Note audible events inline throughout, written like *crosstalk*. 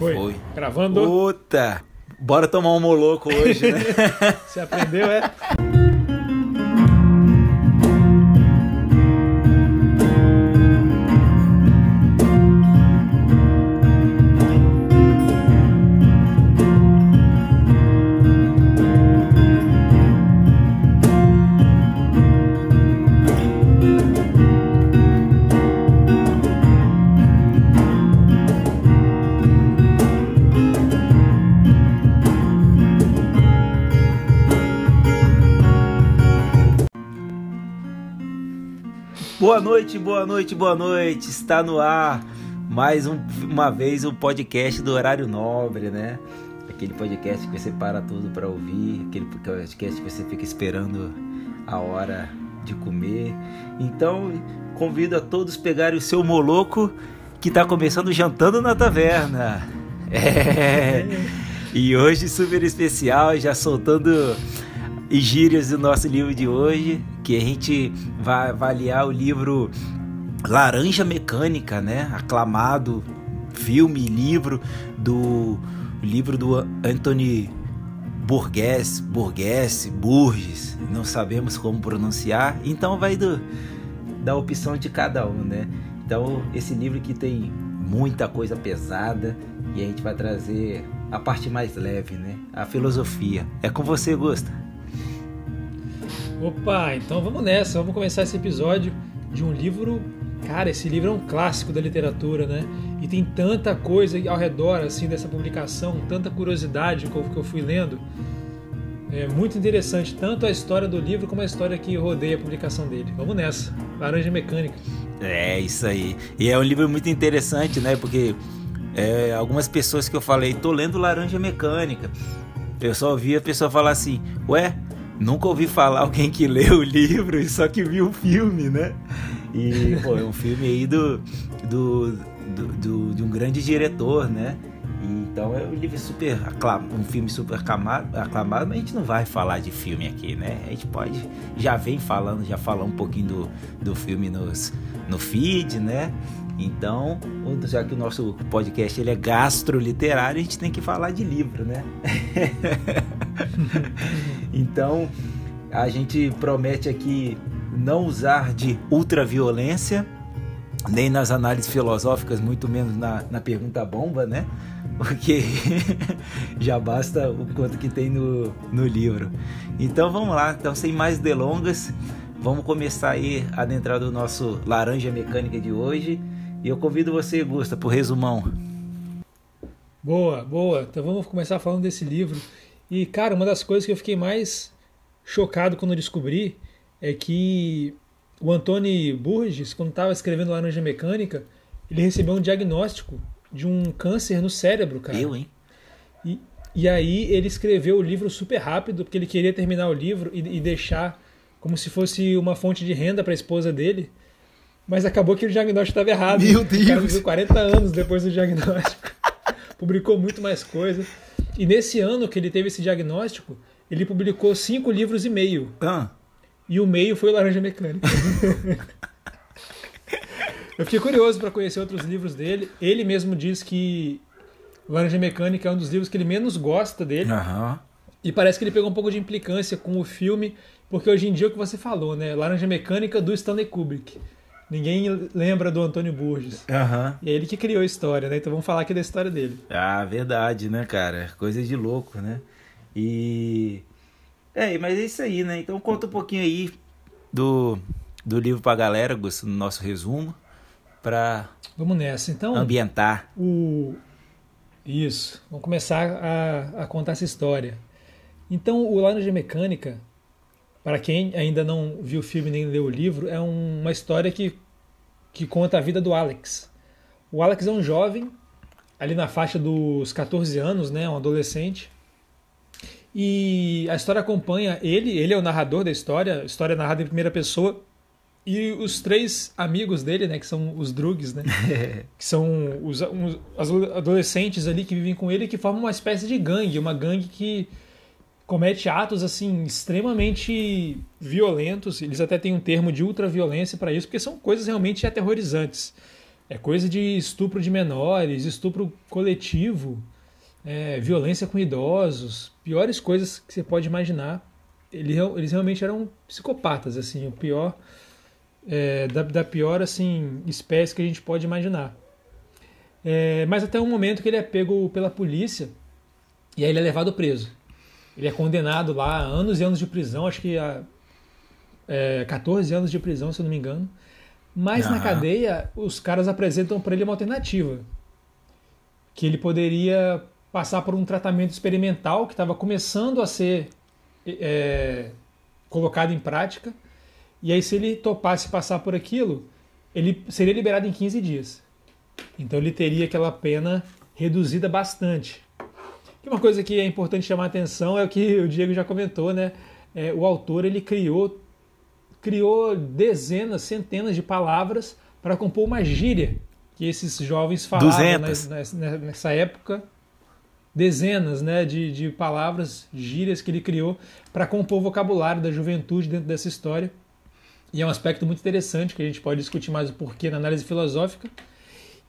Foi. Foi. Gravando. Puta! Bora tomar um moloco hoje, né? *laughs* Você aprendeu, é? Boa noite, boa noite, boa noite. Está no ar mais um, uma vez o podcast do Horário Nobre, né? Aquele podcast que você para tudo para ouvir, aquele podcast que você fica esperando a hora de comer. Então, convido a todos pegarem o seu moloco que está começando jantando na taverna. *laughs* É. E hoje super especial, já soltando gírias do nosso livro de hoje, que a gente vai avaliar o livro Laranja Mecânica, né? Aclamado filme, livro do livro do Anthony Burgess, Burgess, Burgess, não sabemos como pronunciar, então vai do, da opção de cada um, né? Então, esse livro que tem muita coisa pesada e a gente vai trazer a parte mais leve, né? A filosofia. É com você, Gusta. Opa, então vamos nessa. Vamos começar esse episódio de um livro. Cara, esse livro é um clássico da literatura, né? E tem tanta coisa ao redor assim dessa publicação, tanta curiosidade que eu fui lendo. É muito interessante, tanto a história do livro como a história que rodeia a publicação dele. Vamos nessa. Laranja Mecânica. É, isso aí. E é um livro muito interessante, né? Porque é, algumas pessoas que eu falei, tô lendo Laranja Mecânica. Eu só ouvi a pessoa falar assim, ué, nunca ouvi falar alguém que leu o livro e só que viu o filme, né? E, pô, é um filme aí do, do, do, do de um grande diretor, né? Então é um livro super um filme super aclamado, aclamado, mas a gente não vai falar de filme aqui, né? A gente pode já vem falando, já falar um pouquinho do, do filme nos, no feed, né? Então, já que o nosso podcast ele é gastroliterário, a gente tem que falar de livro, né? *laughs* então, a gente promete aqui não usar de ultraviolência, nem nas análises filosóficas, muito menos na, na pergunta bomba, né? Porque *laughs* já basta o quanto que tem no, no livro. Então vamos lá, então sem mais delongas, vamos começar aí a adentrar do nosso Laranja Mecânica de hoje. E eu convido você, Gusta, por resumão. Boa, boa. Então vamos começar falando desse livro. E, cara, uma das coisas que eu fiquei mais chocado quando descobri é que o Antônio Burgess, quando estava escrevendo Laranja Mecânica, ele recebeu um diagnóstico de um câncer no cérebro, cara. Eu, hein? E, e aí ele escreveu o livro super rápido, porque ele queria terminar o livro e, e deixar como se fosse uma fonte de renda para a esposa dele mas acabou que o diagnóstico estava errado. Meu Deus! O cara viveu 40 anos depois do diagnóstico. *laughs* Publicou muito mais coisa. E nesse ano que ele teve esse diagnóstico, ele publicou cinco livros e meio. Ah. E o meio foi o Laranja Mecânica. *laughs* Eu fiquei curioso para conhecer outros livros dele. Ele mesmo diz que Laranja Mecânica é um dos livros que ele menos gosta dele. Uhum. E parece que ele pegou um pouco de implicância com o filme, porque hoje em dia é o que você falou, né? Laranja Mecânica do Stanley Kubrick. Ninguém lembra do Antônio Burgess. Uhum. E é ele que criou a história, né? Então vamos falar aqui da história dele. Ah, verdade, né, cara? Coisa de louco, né? E. É, mas é isso aí, né? Então conta um pouquinho aí do, do livro pra galera, Gus, no nosso resumo, pra. Vamos nessa, então. Ambientar. O... Isso. Vamos começar a, a contar essa história. Então, o Laranja Mecânica para quem ainda não viu o filme nem leu o livro, é uma história que, que conta a vida do Alex. O Alex é um jovem, ali na faixa dos 14 anos, né, um adolescente. E a história acompanha ele, ele é o narrador da história, história narrada em primeira pessoa, e os três amigos dele, né, que são os Drugs, né, *laughs* que são os, os adolescentes ali que vivem com ele, que formam uma espécie de gangue, uma gangue que comete atos assim extremamente violentos. Eles até têm um termo de ultraviolência para isso, porque são coisas realmente aterrorizantes. É coisa de estupro de menores, estupro coletivo, é, violência com idosos, piores coisas que você pode imaginar. Eles, realmente eram psicopatas, assim, o pior é, da, da, pior assim espécie que a gente pode imaginar. É, mas até um momento que ele é pego pela polícia e aí ele é levado preso. Ele é condenado lá a anos e anos de prisão, acho que a é, 14 anos de prisão, se eu não me engano. Mas na cadeia, os caras apresentam para ele uma alternativa. Que ele poderia passar por um tratamento experimental que estava começando a ser é, colocado em prática. E aí, se ele topasse passar por aquilo, ele seria liberado em 15 dias. Então, ele teria aquela pena reduzida bastante. E uma coisa que é importante chamar a atenção é o que o Diego já comentou, né? É, o autor ele criou criou dezenas, centenas de palavras para compor uma gíria que esses jovens falavam nessa, nessa época. Dezenas né, de, de palavras, gírias que ele criou para compor o vocabulário da juventude dentro dessa história. E é um aspecto muito interessante que a gente pode discutir mais o porquê na análise filosófica.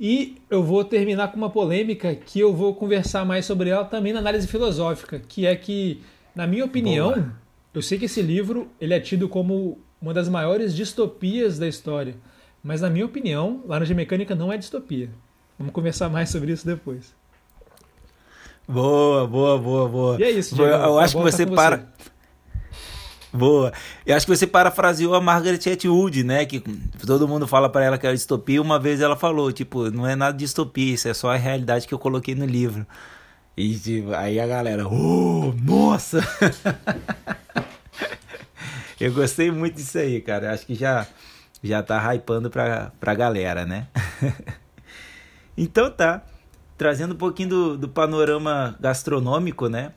E eu vou terminar com uma polêmica que eu vou conversar mais sobre ela também na análise filosófica, que é que, na minha opinião, Boa. eu sei que esse livro ele é tido como uma das maiores distopias da história. Mas, na minha opinião, Laranja Mecânica não é distopia. Vamos conversar mais sobre isso depois. Boa, boa, boa, boa. E é isso, Diego. Eu, acho que você para. Você. Boa. Eu acho que você parafraseou a Margaret Atwood, né? Que todo mundo fala para ela que é distopia. Uma vez ela falou, tipo, não é nada de distopia, isso é só a realidade que eu coloquei no livro. E tipo, aí a galera, oh, nossa! *laughs* Eu gostei muito disso aí, cara. Acho que já, já tá hypando pra, pra galera, né? *laughs* então tá. Trazendo um pouquinho do, do panorama gastronômico, né?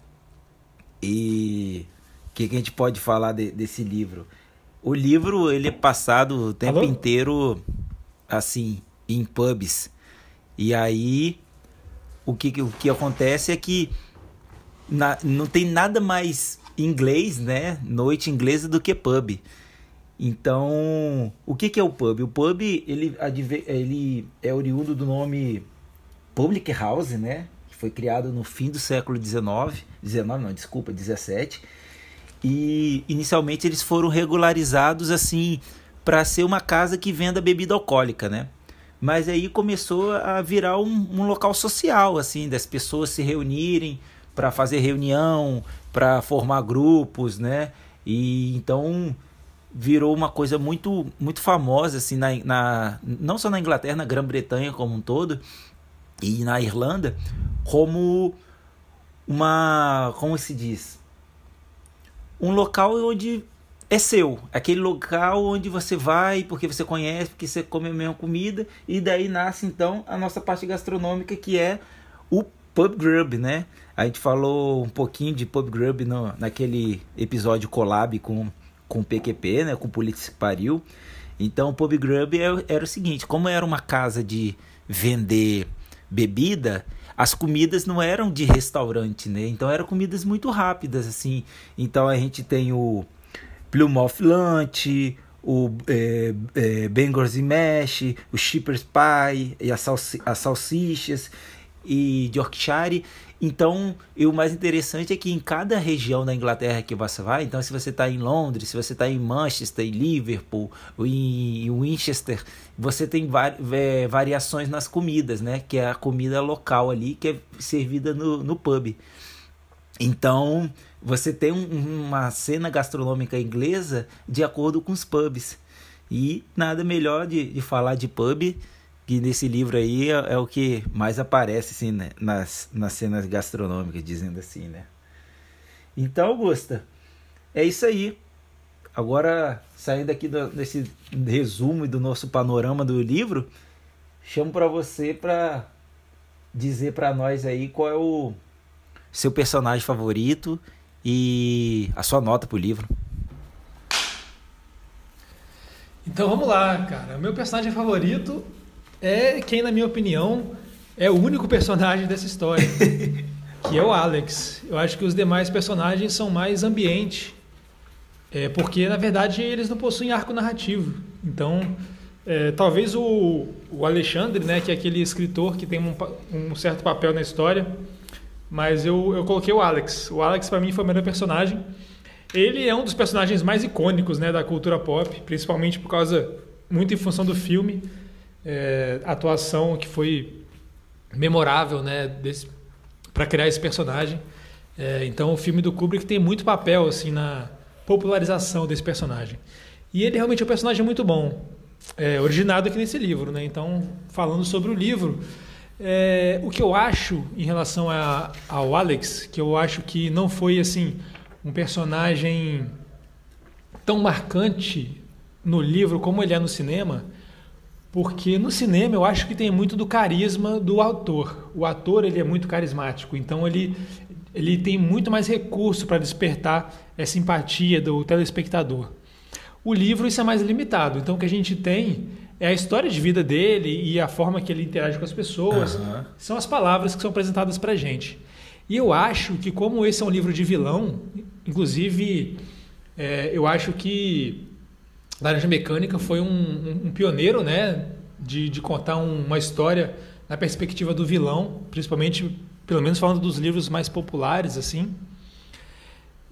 E que, que, a gente pode falar de, desse livro? O livro, ele é passado o tempo Alô? inteiro, assim, em pubs. E aí, o que, o que acontece é que na, não tem nada mais inglês, né? Noite inglesa do que pub. Então, o que, que é o pub? O pub ele, ele é oriundo do nome Public House, né? Que foi criado no fim do século XIX, 19 não, desculpa, 17. E inicialmente eles foram regularizados assim para ser uma casa que venda bebida alcoólica, né? Mas aí começou a virar um, um local social, assim, das pessoas se reunirem para fazer reunião, para formar grupos, né? E então virou uma coisa muito muito famosa assim na, na não só na Inglaterra, na Grã-Bretanha como um todo e na Irlanda, como uma como se diz um local onde é seu, aquele local onde você vai porque você conhece, porque você come a mesma comida e daí nasce então a nossa parte gastronômica que é o pub grub, né? A gente falou um pouquinho de pub grub no, naquele episódio collab com, com o PQP, né? Com o Pariu. Então, o pub grub era, é, era o seguinte: como era uma casa de vender bebida, as comidas não eram de restaurante, né? Então, eram comidas muito rápidas, assim. Então, a gente tem o Plymouth Lunch, o é, é, Mash, o Shepherd's Pie e as, salsi as salsichas e Yorkshire. Então, o mais interessante é que em cada região da Inglaterra que você vai, então se você está em Londres, se você está em Manchester, em Liverpool, em Winchester, você tem é, variações nas comidas, né? Que é a comida local ali, que é servida no, no pub. Então, você tem um, uma cena gastronômica inglesa de acordo com os pubs. E nada melhor de, de falar de pub que nesse livro aí é, é, o que mais aparece assim, né? nas, nas cenas gastronômicas, dizendo assim, né? Então, Augusta, é isso aí. Agora, saindo aqui do, desse resumo do nosso panorama do livro, chamo para você para dizer para nós aí qual é o seu personagem favorito e a sua nota pro livro. Então vamos lá, cara. Meu personagem favorito é quem, na minha opinião, é o único personagem dessa história, *laughs* que é o Alex. Eu acho que os demais personagens são mais ambiente, é, porque na verdade eles não possuem arco narrativo. Então, É, talvez o, o Alexandre, né, que é aquele escritor que tem um, um certo papel na história, mas eu, eu coloquei o Alex. O Alex, para mim, foi o melhor personagem. Ele é um dos personagens mais icônicos né, da cultura pop, principalmente por causa, muito em função do filme, é, atuação que foi memorável né, para criar esse personagem. É, então, o filme do Kubrick tem muito papel assim na popularização desse personagem. E ele realmente é um personagem muito bom, é, originado aqui nesse livro. Né? Então, falando sobre o livro, é, o que eu acho em relação a, ao Alex, que eu acho que não foi assim um personagem tão marcante no livro como ele é no cinema, porque no cinema eu acho que tem muito do carisma do autor. O ator ele é muito carismático, então ele, ele tem muito mais recurso para despertar essa empatia do telespectador. O livro isso é mais limitado, então o que a gente tem é a história de vida dele e a forma que ele interage com as pessoas, uhum. são as palavras que são apresentadas para gente. E eu acho que como esse é um livro de vilão, inclusive é, eu acho que Laranja Mecânica foi um, um, um pioneiro, né, de, de contar um, uma história na perspectiva do vilão, principalmente, pelo menos falando dos livros mais populares, assim.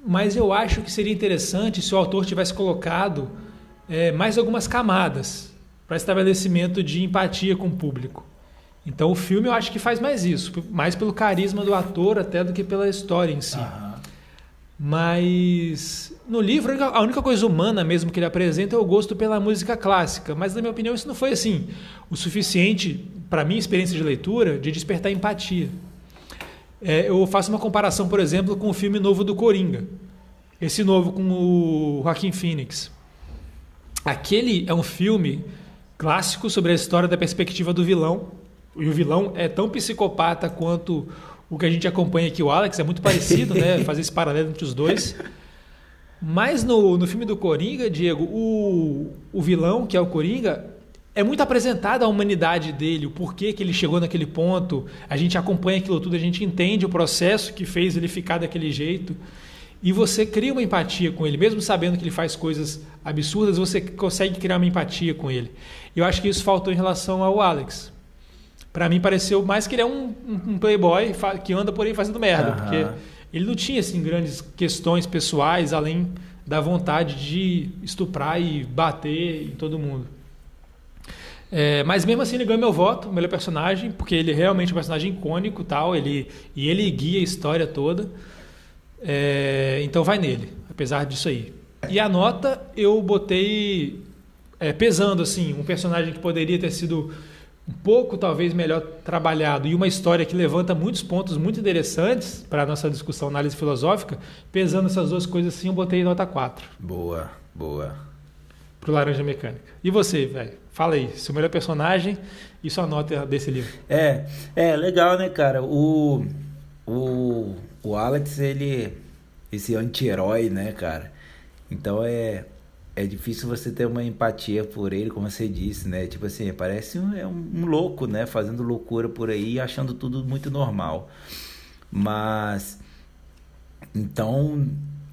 Mas eu acho que seria interessante se o autor tivesse colocado é, mais algumas camadas para estabelecimento de empatia com o público. Então o filme eu acho que faz mais isso, mais pelo carisma do ator até do que pela história em si. Mas no livro, a única coisa humana mesmo que ele apresenta é o gosto pela música clássica. Mas, na minha opinião, isso não foi assim o suficiente, para minha experiência de leitura, de despertar empatia. É, eu faço uma comparação, por exemplo, com o filme novo do Coringa. Esse novo com o Joaquim Phoenix. Aquele é um filme clássico sobre a história da perspectiva do vilão. E o vilão é tão psicopata quanto o que a gente acompanha aqui, o Alex, é muito parecido, né? *laughs* Fazer esse paralelo entre os dois. Mas no, no filme do Coringa, Diego, o, o vilão, que é o Coringa, é muito apresentada a humanidade dele, o porquê que ele chegou naquele ponto. A gente acompanha aquilo tudo, a gente entende o processo que fez ele ficar daquele jeito. E você cria uma empatia com ele, mesmo sabendo que ele faz coisas absurdas, você consegue criar uma empatia com ele. Eu acho que isso faltou em relação ao Alex para mim pareceu mais que ele é um, um playboy que anda por aí fazendo merda, uhum. porque ele não tinha assim grandes questões pessoais além da vontade de estuprar e bater em todo mundo. É, mas mesmo assim ele ganhou meu voto, o melhor personagem, porque ele é realmente um personagem icônico tal, ele, e ele guia a história toda. É, então vai nele, apesar disso aí. E a nota eu botei é, pesando assim, um personagem que poderia ter sido um pouco talvez melhor trabalhado e uma história que levanta muitos pontos muito interessantes para a nossa discussão, análise filosófica, pesando essas duas coisas assim, eu botei nota 4. Boa, boa. Pro Laranja Mecânica. E você, velho? Fala aí, seu melhor personagem e sua nota desse livro. É, é legal, né, cara? O, o, o Alex, ele, esse anti-herói, né, cara? Então é, é difícil você ter uma empatia por ele, como você disse, né? Tipo assim, parece um, é um, louco, né? Fazendo loucura por aí, achando tudo muito normal. Mas então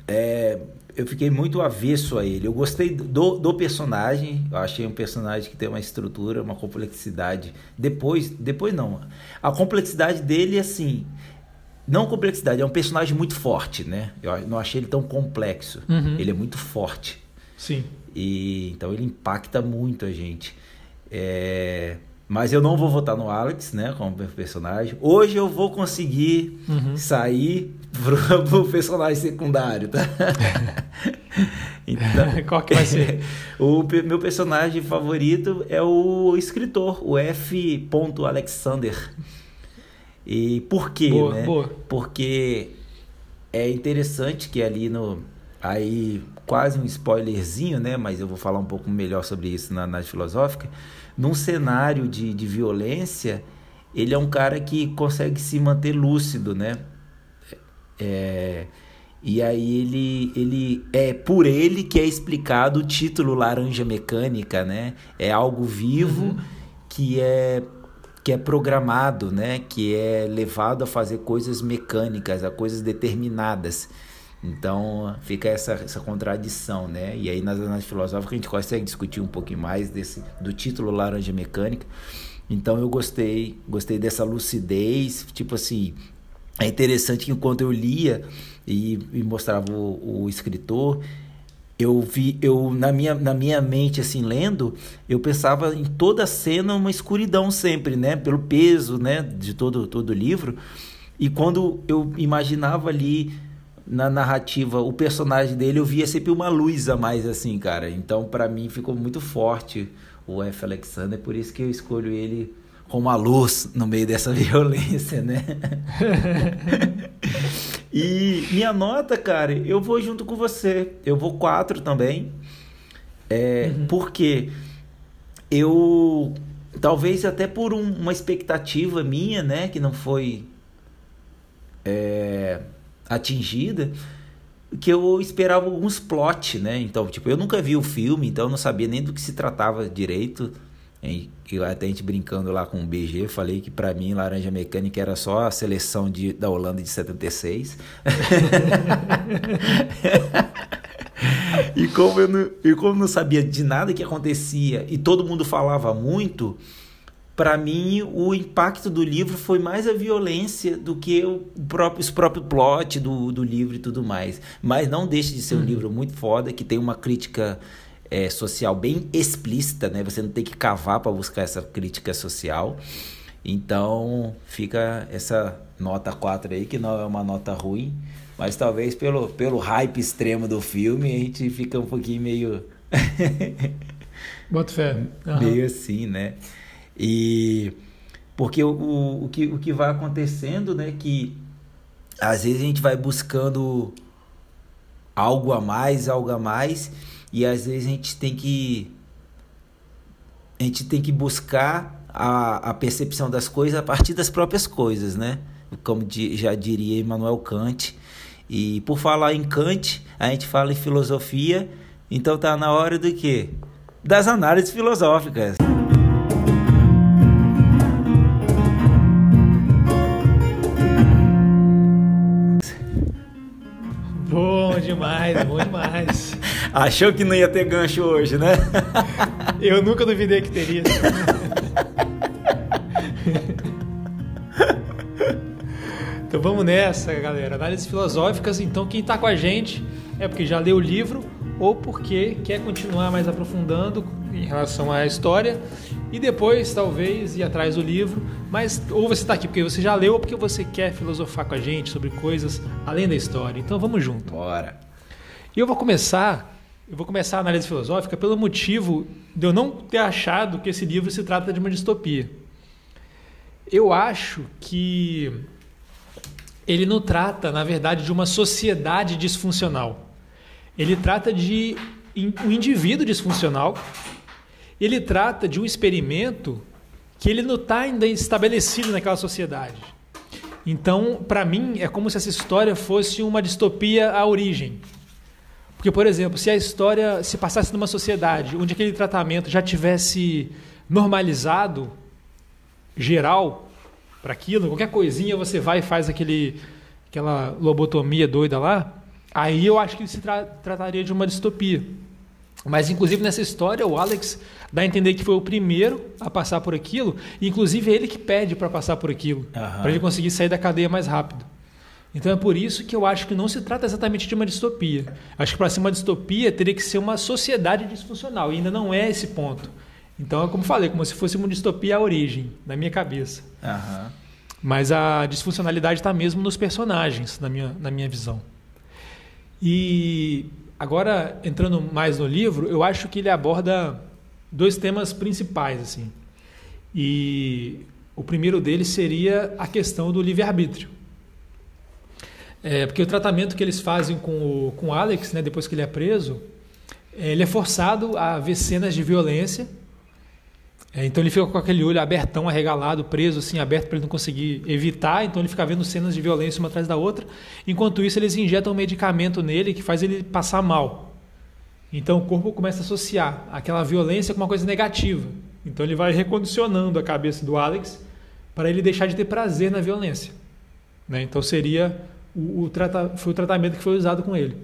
é, eu fiquei muito avesso a ele. Eu gostei do, do personagem. Eu achei um personagem que tem uma estrutura, uma complexidade. Depois, depois não. A complexidade dele, assim, não complexidade, é um personagem muito forte, né? Eu não achei ele tão complexo. Uhum. Ele é muito forte. Sim. E, então ele impacta muito a gente. É, mas eu não vou votar no Alex, né, como personagem. Hoje eu vou conseguir uhum. sair pro, *laughs* pro, personagem secundário, tá? *laughs* então, Qual que vai ser? *laughs* o meu personagem favorito é o escritor, o F. Alexander. E por quê, boa, né? Boa. Porque é interessante que ali no aí quase um spoilerzinho, né? Mas eu vou falar um pouco melhor sobre isso na análise filosófica. Num cenário de, de violência, ele é um cara que consegue se manter lúcido, né? É, e aí ele, ele é por ele que é explicado o título Laranja Mecânica, né? É algo vivo uhum. que é que é programado, né? Que é levado a fazer coisas mecânicas, a coisas determinadas. Então fica essa, essa contradição, né? E aí nas análises filosóficas a gente consegue discutir um pouquinho mais desse do título Laranja Mecânica. Então eu gostei, gostei dessa lucidez, tipo assim, é interessante que enquanto eu lia e, e mostrava o, o escritor, eu vi eu na minha, na minha mente assim lendo eu pensava em toda cena uma escuridão sempre né pelo peso né de todo todo o livro e quando eu imaginava ali na narrativa o personagem dele eu via sempre uma luz a mais assim cara então para mim ficou muito forte o F Alexander por isso que eu escolho ele com uma luz no meio dessa *laughs* violência né *laughs* E minha nota, cara, eu vou junto com você. Eu vou quatro também. É, uhum. Porque eu. Talvez até por um, uma expectativa minha, né? Que não foi é, atingida. Que eu esperava alguns plot, né? Então, tipo, eu nunca vi o filme, então eu não sabia nem do que se tratava direito. E até a gente brincando lá com o BG, falei que para mim Laranja Mecânica era só a seleção de, da Holanda de 76. *laughs* e, como eu não, e como eu não sabia de nada que acontecia e todo mundo falava muito, para mim o impacto do livro foi mais a violência do que o próprio, os próprios plot do, do livro e tudo mais. Mas não deixa de ser um uhum. livro muito foda, que tem uma crítica é, social bem explícita, né? Você não tem que cavar para buscar essa crítica social. Então fica essa nota 4 aí, que não é uma nota ruim, mas talvez pelo, pelo hype extremo do filme a gente fica um pouquinho meio. Bota fé. *laughs* Uhum. Meio assim, né? E porque o, o, o, que, o que vai acontecendo, né? Que às vezes a gente vai buscando algo a mais, algo a mais e às vezes a gente tem que a gente tem que buscar a, a percepção das coisas a partir das próprias coisas, né? Como já diria Immanuel Kant. E por falar em Kant, a gente fala em filosofia, então tá na hora do quê? Das análises filosóficas. Demais, bom demais. *laughs* Achou que não ia ter gancho hoje, né? *laughs* Eu nunca duvidei que teria. *laughs* Então vamos nessa, galera. Análises filosóficas. Então, quem está com a gente é porque já leu o livro ou porque quer continuar mais aprofundando em relação à história e depois, talvez, ir atrás do livro. Mas ou você está aqui porque você já leu ou porque você quer filosofar com a gente sobre coisas além da história. Então, vamos junto. Bora. E eu vou começar eu vou começar a análise filosófica pelo motivo de eu não ter achado que esse livro se trata de uma distopia. Eu acho que ele não trata, na verdade, de uma sociedade disfuncional. Ele trata de um indivíduo disfuncional. Ele trata de um experimento que ele não está ainda estabelecido naquela sociedade. Então, para mim, é como se essa história fosse uma distopia à origem. Porque, por exemplo, se a história se passasse numa sociedade onde aquele tratamento já tivesse normalizado, geral, para aquilo, qualquer coisinha você vai e faz aquele, aquela lobotomia doida lá, aí eu acho que se tra trataria de uma distopia. Mas, inclusive, nessa história, o Alex dá a entender que foi o primeiro a passar por aquilo, e, inclusive, é ele que pede para passar por aquilo, uhum. para ele conseguir sair da cadeia mais rápido. Então é por isso que eu acho que não se trata exatamente de uma distopia. Acho que para ser uma distopia teria que ser uma sociedade disfuncional, e ainda não é esse ponto. Então é como falei, como se fosse uma distopia à origem, na minha cabeça. Uhum. Mas a disfuncionalidade está mesmo nos personagens, na minha, na minha visão. E agora, entrando mais no livro, eu acho que ele aborda dois temas principais. assim. E o primeiro deles seria a questão do livre-arbítrio. É, porque o tratamento que eles fazem com o, com o Alex, né, depois que ele é preso, é, ele é forçado a ver cenas de violência. É, então ele fica com aquele olho abertão, arregalado, preso, assim, aberto para ele não conseguir evitar. Então ele fica vendo cenas de violência uma atrás da outra. Enquanto isso, eles injetam um medicamento nele que faz ele passar mal. Então o corpo começa a associar aquela violência com uma coisa negativa. Então ele vai recondicionando a cabeça do Alex para ele deixar de ter prazer na violência. Né? Então seria o, o trata, foi o tratamento que foi usado com ele.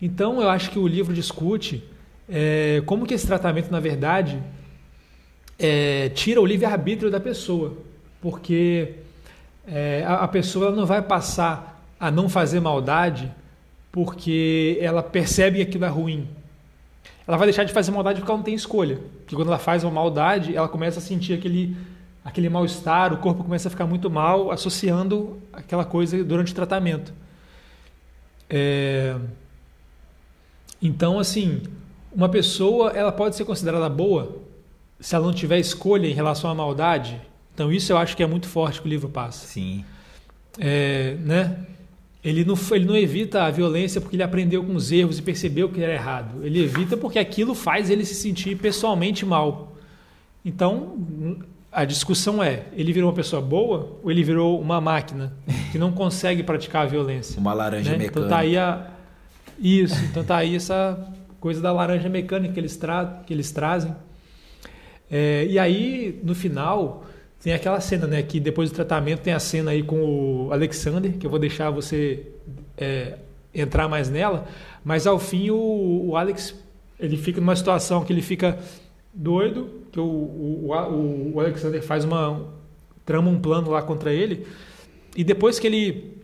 Então, eu acho que o livro discute é, como que esse tratamento, na verdade, é, tira o livre-arbítrio da pessoa. Porque é, a, a, pessoa não vai passar a não fazer maldade porque ela percebe que aquilo é ruim. Ela vai deixar de fazer maldade porque ela não tem escolha. Porque quando ela faz uma maldade, ela começa a sentir aquele, aquele mal-estar, o corpo começa a ficar muito mal, associando aquela coisa durante o tratamento. É... Então, assim, uma pessoa ela pode ser considerada boa se ela não tiver escolha em relação à maldade. Então, isso eu acho que é muito forte que o livro passa. Sim. É, né? Ele não, ele não evita a violência porque ele aprendeu com os erros e percebeu que era errado. Ele evita porque aquilo faz ele se sentir pessoalmente mal. Então, a discussão é: ele virou uma pessoa boa ou ele virou uma máquina que não consegue praticar a violência? Uma laranja né? mecânica. Então tá aí a... Isso, então tá aí essa coisa da laranja mecânica que eles, tra... que eles trazem. É, e aí, no final, tem aquela cena, né? Que depois do tratamento tem a cena aí com o Alexander, que eu vou deixar você é, entrar mais nela. Mas ao fim, o, o Alex ele fica numa situação que ele fica doido, que o, o, o, o Alexander faz uma trama um plano lá contra ele. E depois que ele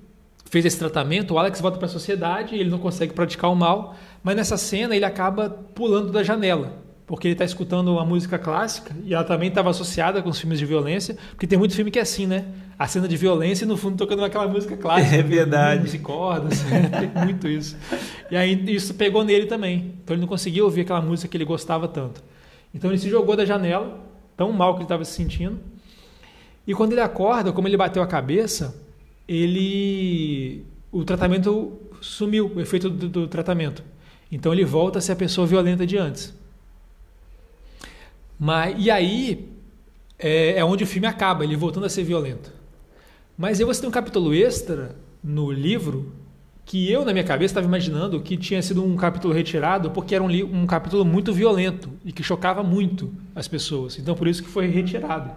fez esse tratamento, o Alex volta para a sociedade e ele não consegue praticar o mal, mas nessa cena ele acaba pulando da janela, porque ele está escutando uma música clássica e ela também estava associada com os filmes de violência, porque tem muito filme que é assim, né? A cena de violência e no fundo tocando aquela música clássica. *laughs* É verdade. De cordas, *laughs* tem muito isso. E aí isso pegou nele também, então ele não conseguia ouvir aquela música que ele gostava tanto. Então ele se jogou da janela, tão mal que ele estava se sentindo. E quando ele acorda, como ele bateu a cabeça, ele o tratamento sumiu, o efeito do, do tratamento. Então ele volta a ser a pessoa violenta de antes. Mas, e aí é, é, onde o filme acaba, ele voltando a ser violento. Mas aí você tem um capítulo extra no livro que eu, na minha cabeça, estava imaginando que tinha sido um capítulo retirado porque era um, um capítulo muito violento e que chocava muito as pessoas. Então, por isso que foi retirado.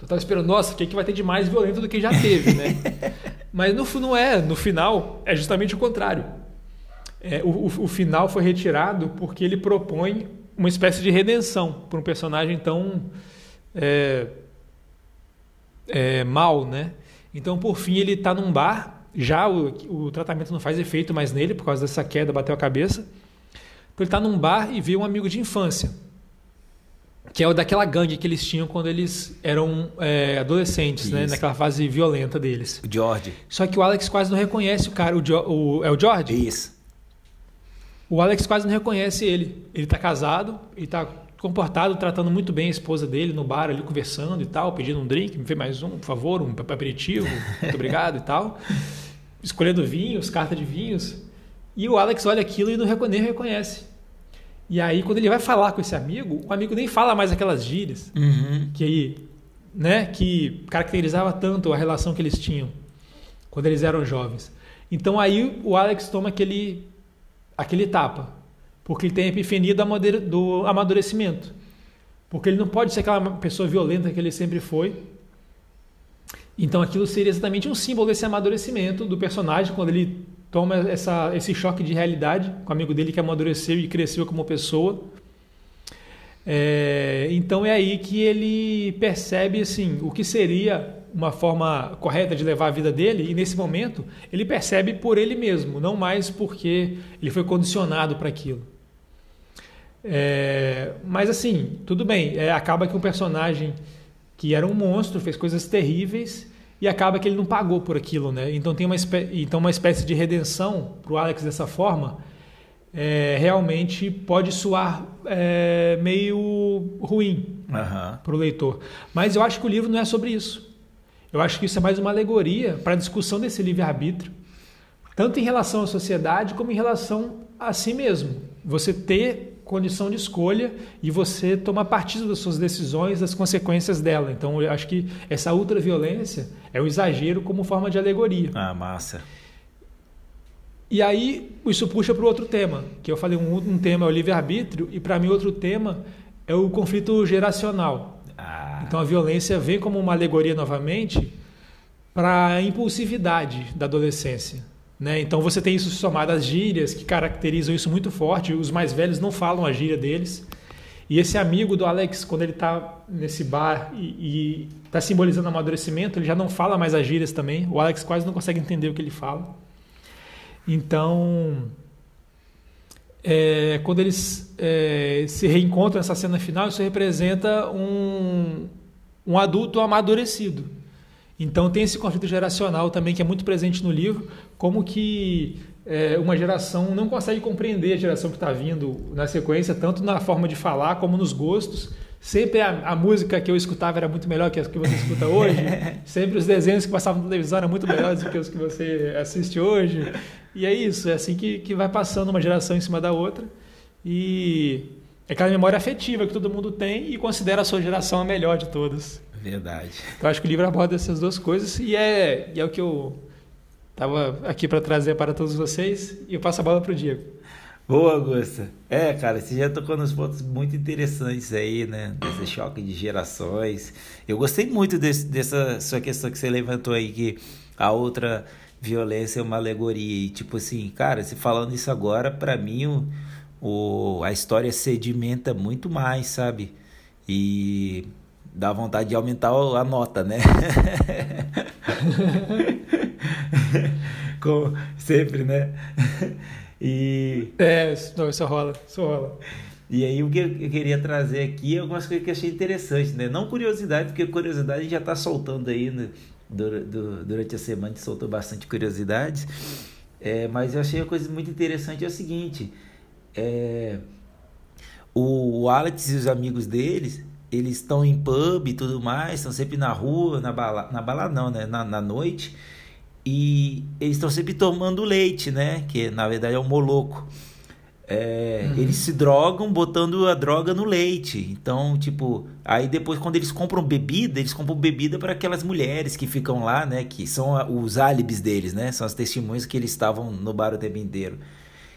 Eu estava esperando, nossa, o que, é que vai ter de mais violento do que já teve, né? *laughs* Mas no, não é, no final é justamente o contrário. É, o, o, final foi retirado porque ele propõe uma espécie de redenção para um personagem tão é, é, mal, né? Então, por fim, ele está num bar já o, o tratamento não faz efeito mais nele por causa dessa queda, bateu a cabeça. Então ele está num bar e vê um amigo de infância, que é o daquela gangue que eles tinham quando eles eram é, adolescentes, né? naquela fase violenta deles. O George. Só que o Alex quase não reconhece o cara. O, jo, o é o George? Isso. O Alex quase não reconhece ele. Ele está casado, e está comportado, tratando muito bem a esposa dele no bar ali, conversando e tal, pedindo um drink, me vê mais um, por favor, um aperitivo, muito *laughs* obrigado e tal escolhendo vinhos, carta de vinhos. E o Alex olha aquilo e não nem reconhece. E aí, quando ele vai falar com esse amigo, o amigo nem fala mais aquelas gírias uhum. que, né, que caracterizava tanto a relação que eles tinham quando eles eram jovens. Então aí o Alex toma aquele, aquele tapa, porque ele tem a epifania do amadurecimento. Porque ele não pode ser aquela pessoa violenta que ele sempre foi, então aquilo seria exatamente um símbolo desse amadurecimento do personagem quando ele toma essa, esse choque de realidade com o amigo dele que amadureceu e cresceu como pessoa. É, então é aí que ele percebe assim o que seria uma forma correta de levar a vida dele e nesse momento ele percebe por ele mesmo, não mais porque ele foi condicionado para aquilo. É, mas assim, tudo bem, é, acaba que um personagem que era um monstro, fez coisas terríveis e acaba que ele não pagou por aquilo, né? Então tem uma espécie, então uma espécie de redenção para o Alex dessa forma é, realmente pode soar é, meio ruim uhum. para o leitor. Mas eu acho que o livro não é sobre isso. Eu acho que isso é mais uma alegoria para a discussão desse livre-arbítrio, tanto em relação à sociedade como em relação a si mesmo. Você ter condição de escolha e você tomar partido das suas decisões, das consequências dela. Então, eu acho que essa ultraviolência é o exagero como forma de alegoria. Ah, massa. E aí, isso puxa para o outro tema, que eu falei, um, um tema é o livre-arbítrio, e para mim outro tema é o conflito geracional. Ah. Então, a violência vem como uma alegoria novamente para a impulsividade da adolescência. Né? Então você tem isso somado às gírias que caracterizam isso muito forte. Os mais velhos não falam a gíria deles. E esse amigo do Alex, quando ele está nesse bar e está simbolizando amadurecimento, ele já não fala mais as gírias também. O Alex quase não consegue entender o que ele fala. Então, é, quando eles é, se reencontram nessa cena final, isso representa um, um adulto amadurecido. Então tem esse conflito geracional também que é muito presente no livro, como que é, uma geração não consegue compreender a geração que está vindo na sequência, tanto na forma de falar como nos gostos. Sempre a, a, música que eu escutava era muito melhor que as que você escuta *laughs* hoje. Sempre os desenhos que passavam na televisão eram muito melhores do que os que você assiste hoje. E é isso, é assim que, que vai passando uma geração em cima da outra. E é aquela memória afetiva que todo mundo tem e considera a sua geração a melhor de todas. Verdade. Eu acho que o livro aborda essas duas coisas e é, e é o que eu estava aqui para trazer para todos vocês e eu passo a bola para o Diego. Boa, Augusta. É, cara, você já tocou nos pontos muito interessantes aí, né? Desse choque de gerações. Eu gostei muito desse, dessa sua questão que você levantou aí, que a outra violência é uma alegoria. E, tipo assim, cara, se falando isso agora, para mim, o, o, a história sedimenta muito mais, sabe? E dá vontade de aumentar a nota, né? *laughs* Como sempre, né? E... É, não, isso rola, isso rola. E aí o que eu queria trazer aqui é algumas coisas que eu achei interessantes, né? Não curiosidade, porque curiosidade já está soltando aí né? durante a semana, a gente soltou bastante curiosidades. É, mas eu achei uma coisa muito interessante é o seguinte, é, o, Alex e os amigos deles, eles estão em pub e tudo mais, estão sempre na rua, na bala, na bala não, né? Na, na noite. E eles estão sempre tomando leite, né? Que na verdade é um moloco. É, uhum. Eles se drogam botando a droga no leite. Então, tipo, aí depois quando eles compram bebida, eles compram bebida para aquelas mulheres que ficam lá, né? Que são os álibis deles, né? São as testemunhas que eles estavam no bar o tempo inteiro.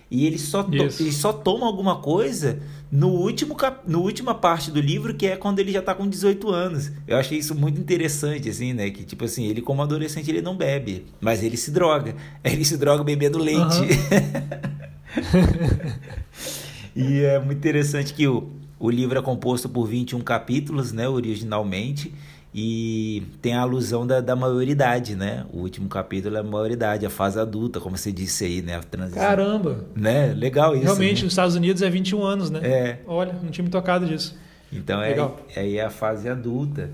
E eles só, to eles só tomam alguma coisa no último cap no última parte do livro, que é quando ele já tá com 18 anos. Eu achei isso muito interessante, assim, né? Que, tipo assim, ele como adolescente, ele não bebe, mas ele se droga. *laughs* Ele se droga bebendo leite. Uhum. *laughs* e é muito interessante que o, o livro é composto por 21 capítulos, né? Originalmente. E tem a alusão da, da maioridade, né? O último capítulo é a maioridade, a fase adulta, como você disse aí, né? A transição. Caramba! Né? Legal isso. Realmente, né? nos Estados Unidos é 21 anos, né? É. Olha, não tinha me tocado disso. Então é, aí é a fase adulta.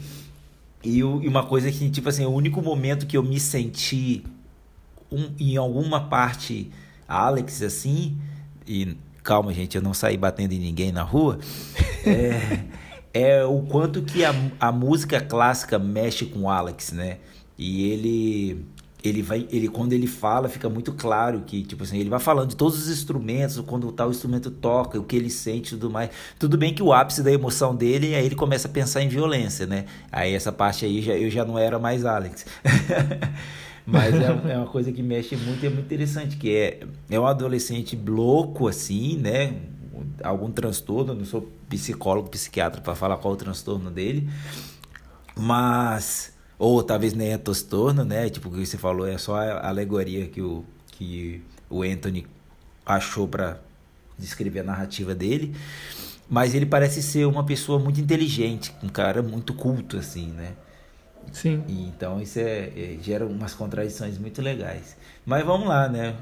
E, e uma coisa que, tipo assim, o único momento que eu me senti um, em alguma parte Alex, assim, e calma, gente, eu não saí batendo em ninguém na rua. *laughs* É é o quanto que a, a música clássica mexe com o Alex, né? E ele ele vai ele quando ele fala fica muito claro que tipo assim ele vai falando de todos os instrumentos quando tal instrumento toca o que ele sente tudo mais. Tudo bem que o ápice da emoção dele aí ele começa a pensar em violência né? Aí essa parte aí já, eu já não era mais Alex. *laughs* Mas é, é, uma coisa que mexe muito e é muito interessante que é é um adolescente louco assim né algum transtorno, não sou psicólogo, psiquiatra para falar qual o transtorno dele, mas ou talvez nem é transtorno, né? Tipo o que você falou é só a alegoria que o que o Anthony achou para descrever a narrativa dele. Mas ele parece ser uma pessoa muito inteligente, um cara muito culto assim, né? Sim. E, então isso é, é, gera umas contradições muito legais. Mas vamos lá, né?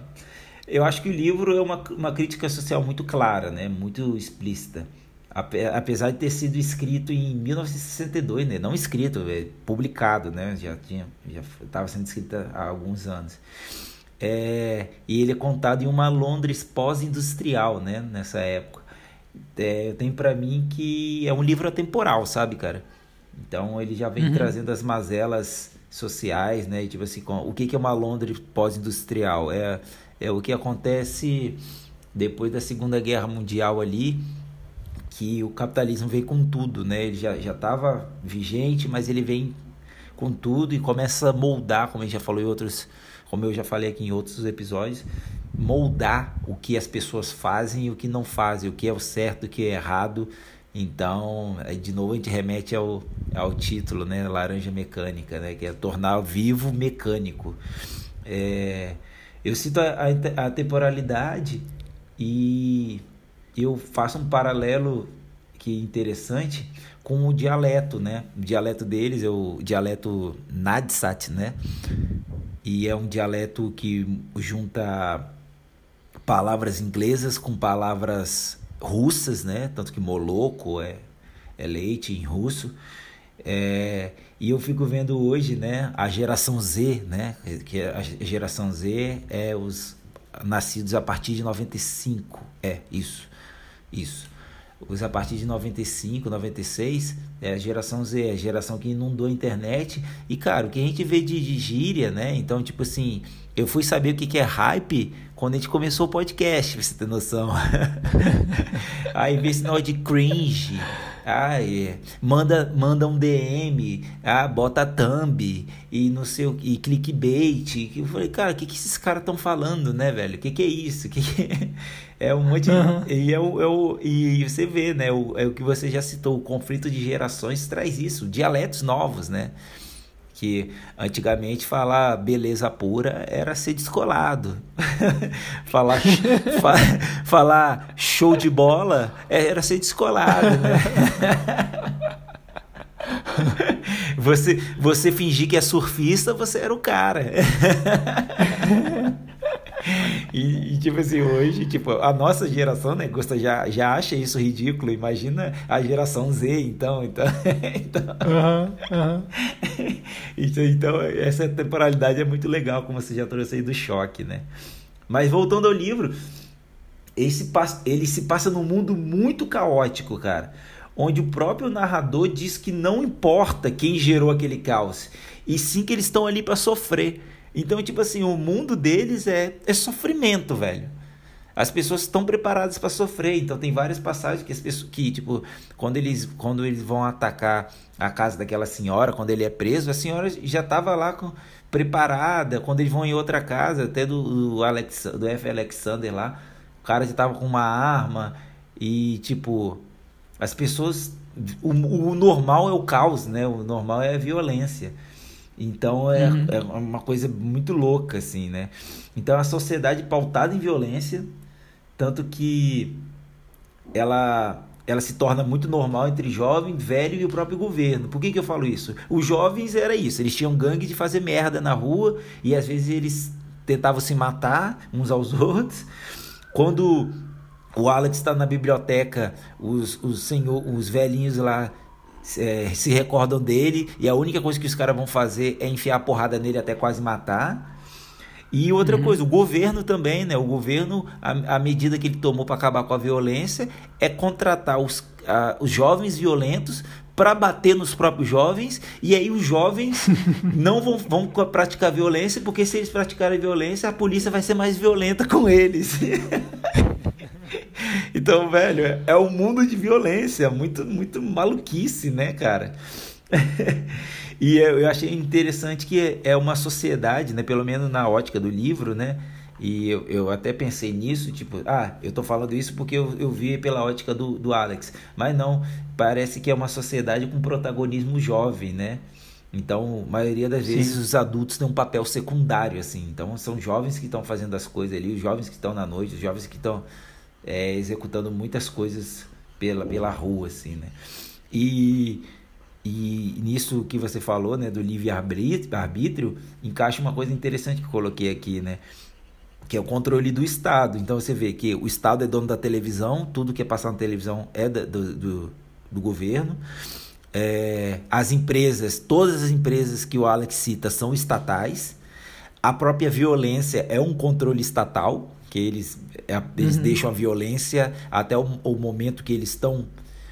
Eu acho que o livro é uma, uma crítica social muito clara, né? muito explícita. Apesar de ter sido escrito em 1962, né? não escrito, é publicado, né? já tinha já estava sendo escrito há alguns anos. É, e ele é contado em uma Londres pós-industrial, né? Nessa época. É, tem para mim que é um livro atemporal, sabe, cara? Então ele já vem uhum. trazendo as mazelas sociais, né? E, tipo assim, o que, que é uma Londres pós-industrial? É é o que acontece depois da Segunda Guerra Mundial ali, que o capitalismo veio com tudo, né? Ele já estava vigente, mas ele vem com tudo e começa a moldar, como a gente já falou em outros, como eu já falei aqui em outros episódios, moldar o que as pessoas fazem e o que não fazem, o que é o certo, o que é errado. Então, de novo a gente remete ao, ao título, né? Laranja Mecânica, né? Que é tornar vivo mecânico. É, eu cito a, a, a temporalidade e eu faço um paralelo que é interessante com o dialeto, né? O dialeto deles é o dialeto Nadsat, né? E é um dialeto que junta palavras inglesas com palavras russas, né? Tanto que moloco é, é leite em russo. É, e eu fico vendo hoje, né, a geração Z, né, que a geração Z é os nascidos a partir de 95, é isso, isso. Os a partir de 95, 96, é a geração Z, é a geração que inundou a internet. E, cara, o que a gente vê de, de gíria, né? Então, tipo assim, eu fui saber o que, que é hype quando a gente começou o podcast, pra você ter noção. *laughs* Aí vê negócio de cringe. Ah, é. manda, manda um DM, ah, bota thumb e não sei o e clickbait. Eu falei, cara, o que, que esses caras estão falando, né, velho? O que, que é isso? Que, que é? *laughs* é um monte de, uhum. e, é o, é o, e você vê, né? O, é o que você já citou, o conflito de gerações traz isso, dialetos novos, né? Que antigamente falar beleza pura era ser descolado. *laughs* falar, *laughs* fa, falar show de bola era ser descolado, né? *laughs* você, você fingir que é surfista, você era o cara. *laughs* E, e, tipo assim, hoje, tipo, a nossa geração, né, Gusta, já, já acha isso ridículo. Imagina a geração Z, então. Então, *laughs* então, uhum, uhum. *laughs* então, então, essa temporalidade é muito legal, como você já trouxe aí do choque, né? Mas voltando ao livro, esse, ele se passa num mundo muito caótico, cara. Onde o próprio narrador diz que não importa quem gerou aquele caos, e sim que eles estão ali para sofrer. Então, tipo assim, o mundo deles é, é sofrimento, velho. As pessoas estão preparadas para sofrer, então tem várias passagens que as pessoas que, tipo, quando eles quando eles vão atacar a casa daquela senhora, quando ele é preso, a senhora já estava lá com, preparada. Quando eles vão em outra casa, até do, do, Alex, do F. Alexander lá, o cara já estava com uma arma e, tipo, as pessoas. O, o normal é o caos, né? O normal é a violência. Então é, uhum. é uma coisa muito louca, assim, né? Então a sociedade pautada em violência, tanto que ela ela se torna muito normal entre jovem, velho e o próprio governo. Por que, que eu falo isso? Os jovens era isso, eles tinham gangue de fazer merda na rua e às vezes eles tentavam se matar uns aos *laughs* outros. Quando o Alex está na biblioteca, os, os, senhor, os velhinhos lá é, se recordam dele e a única coisa que os caras vão fazer é enfiar a porrada nele até quase matar. E outra uhum. coisa, o governo também, né? O governo, a, a medida que ele tomou para acabar com a violência é contratar os, a, os jovens violentos para bater nos próprios jovens, e aí os jovens *laughs* não vão, vão praticar violência, porque se eles praticarem violência, a polícia vai ser mais violenta com eles. *laughs* *laughs* Então, velho, é, é um mundo de violência, muito, muito maluquice, né, cara? *laughs* e eu achei interessante que é uma sociedade, né, pelo menos na ótica do livro, né? E eu, eu até pensei nisso, tipo, ah, eu tô falando isso porque eu, eu vi pela ótica do, do Alex. Mas não, parece que é uma sociedade com protagonismo jovem, né? Então, a maioria das Sim. vezes os adultos têm um papel secundário, assim. Então, são jovens que estão fazendo as coisas ali, os jovens que estão na noite, os jovens que estão é, executando muitas coisas pela, pela rua, assim, né? E, e nisso que você falou, né, do livre-arbítrio, encaixa uma coisa interessante que eu coloquei aqui, né? Que é o controle do Estado. Então você vê que o Estado é dono da televisão, tudo que é passado na televisão é do, do, do governo. É, as empresas, todas as empresas que o Alex cita são estatais. A própria violência é um controle estatal, que eles, é, eles uhum. deixam a violência até o, o momento que eles estão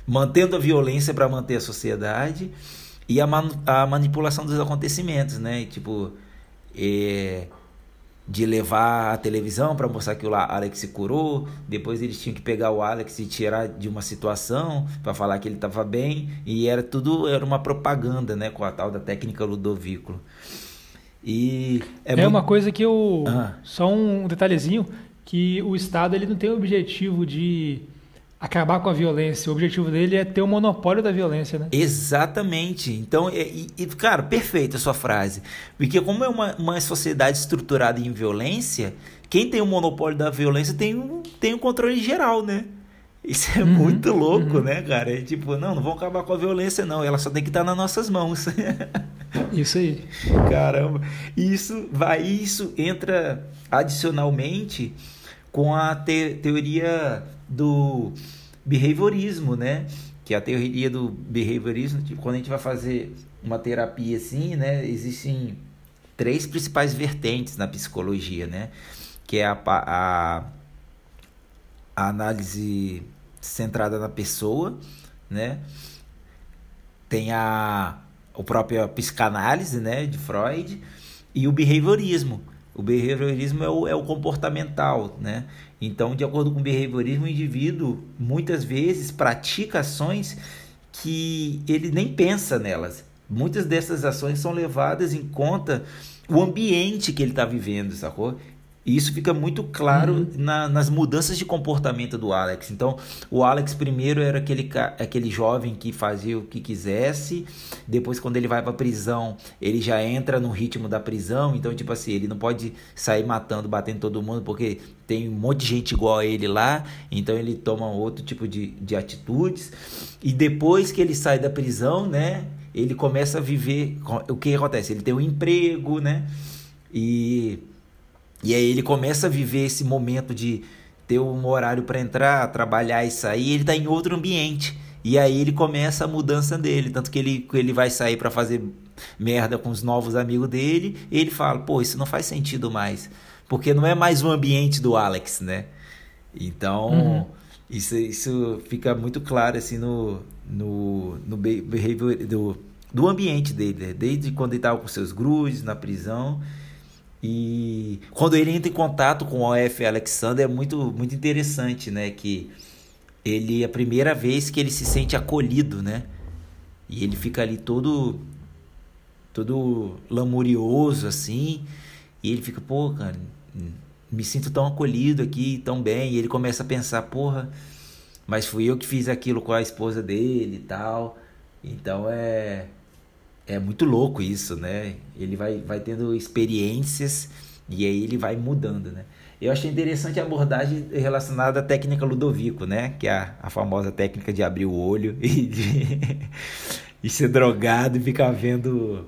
mantendo a violência para manter a sociedade e a, man, a manipulação dos acontecimentos, né? Tipo, é, de levar a televisão para mostrar que o Alex se curou, depois eles tinham que pegar o Alex e tirar de uma situação para falar que ele estava bem, e era tudo era uma propaganda, né, com a tal da técnica Ludovículo. E é, é muito... uma coisa que eu só um detalhezinho que o Estado ele não tem o objetivo de acabar com a violência. O objetivo dele é ter o monopólio da violência, né? Exatamente. Então, e, e cara, perfeita a sua frase. Porque como é uma, uma sociedade estruturada em violência, quem tem o monopólio da violência tem um, tem um controle geral, né? Isso é uhum, muito louco, uhum. né, cara? É tipo, não, não vão acabar com a violência, não. Ela só tem que estar nas nossas mãos. *laughs* Isso aí. Caramba. Isso vai, isso entra adicionalmente com a te teoria do behaviorismo, né? Que é a teoria do behaviorismo, tipo, quando a gente vai fazer uma terapia assim, né? Existem três principais vertentes na psicologia, né? Que é a, a, a análise centrada na pessoa, né? Tem a, a própria psicanálise, né? De Freud e o behaviorismo. O behaviorismo é o, é o comportamental, né? Então, de acordo com o behaviorismo, o indivíduo muitas vezes pratica ações que ele nem pensa nelas. Muitas dessas ações são levadas em conta o ambiente que ele está vivendo, sacou? E isso fica muito claro uhum. na, nas mudanças de comportamento do Alex. Então, o Alex primeiro era aquele, aquele jovem que fazia o que quisesse. Depois, quando ele vai para prisão, ele já entra no ritmo da prisão. Então, tipo assim, ele não pode sair matando, batendo todo mundo, porque tem um monte de gente igual a ele lá. Então, ele toma outro tipo de, de atitudes. E depois que ele sai da prisão, né? Ele começa a viver. O que acontece? Ele tem um emprego, né? E e aí ele começa a viver esse momento de ter um horário para entrar, trabalhar e sair, ele está em outro ambiente. E aí ele começa a mudança dele, tanto que ele, ele vai sair para fazer merda com os novos amigos dele, e ele fala: "Pô, isso não faz sentido mais, porque não é mais o ambiente do Alex, né?" Então, uhum. isso, isso fica muito claro assim no no, no behavior do, do ambiente dele, né? desde quando ele estava com seus grudges na prisão e quando ele entra em contato com o O.F. Alexander é muito, muito interessante, né? Que ele é a primeira vez que ele se sente acolhido, né? E ele fica ali todo todo lamurioso assim, e ele fica, pô, cara, me sinto tão acolhido aqui, tão bem, e ele começa a pensar, porra, mas fui eu que fiz aquilo com a esposa dele e tal. Então é é muito louco isso, né? Ele vai, vai tendo experiências e aí ele vai mudando, né? Eu achei interessante a abordagem relacionada à técnica Ludovico, né? Que é a, a famosa técnica de abrir o olho *laughs* e de ser drogado e ficar vendo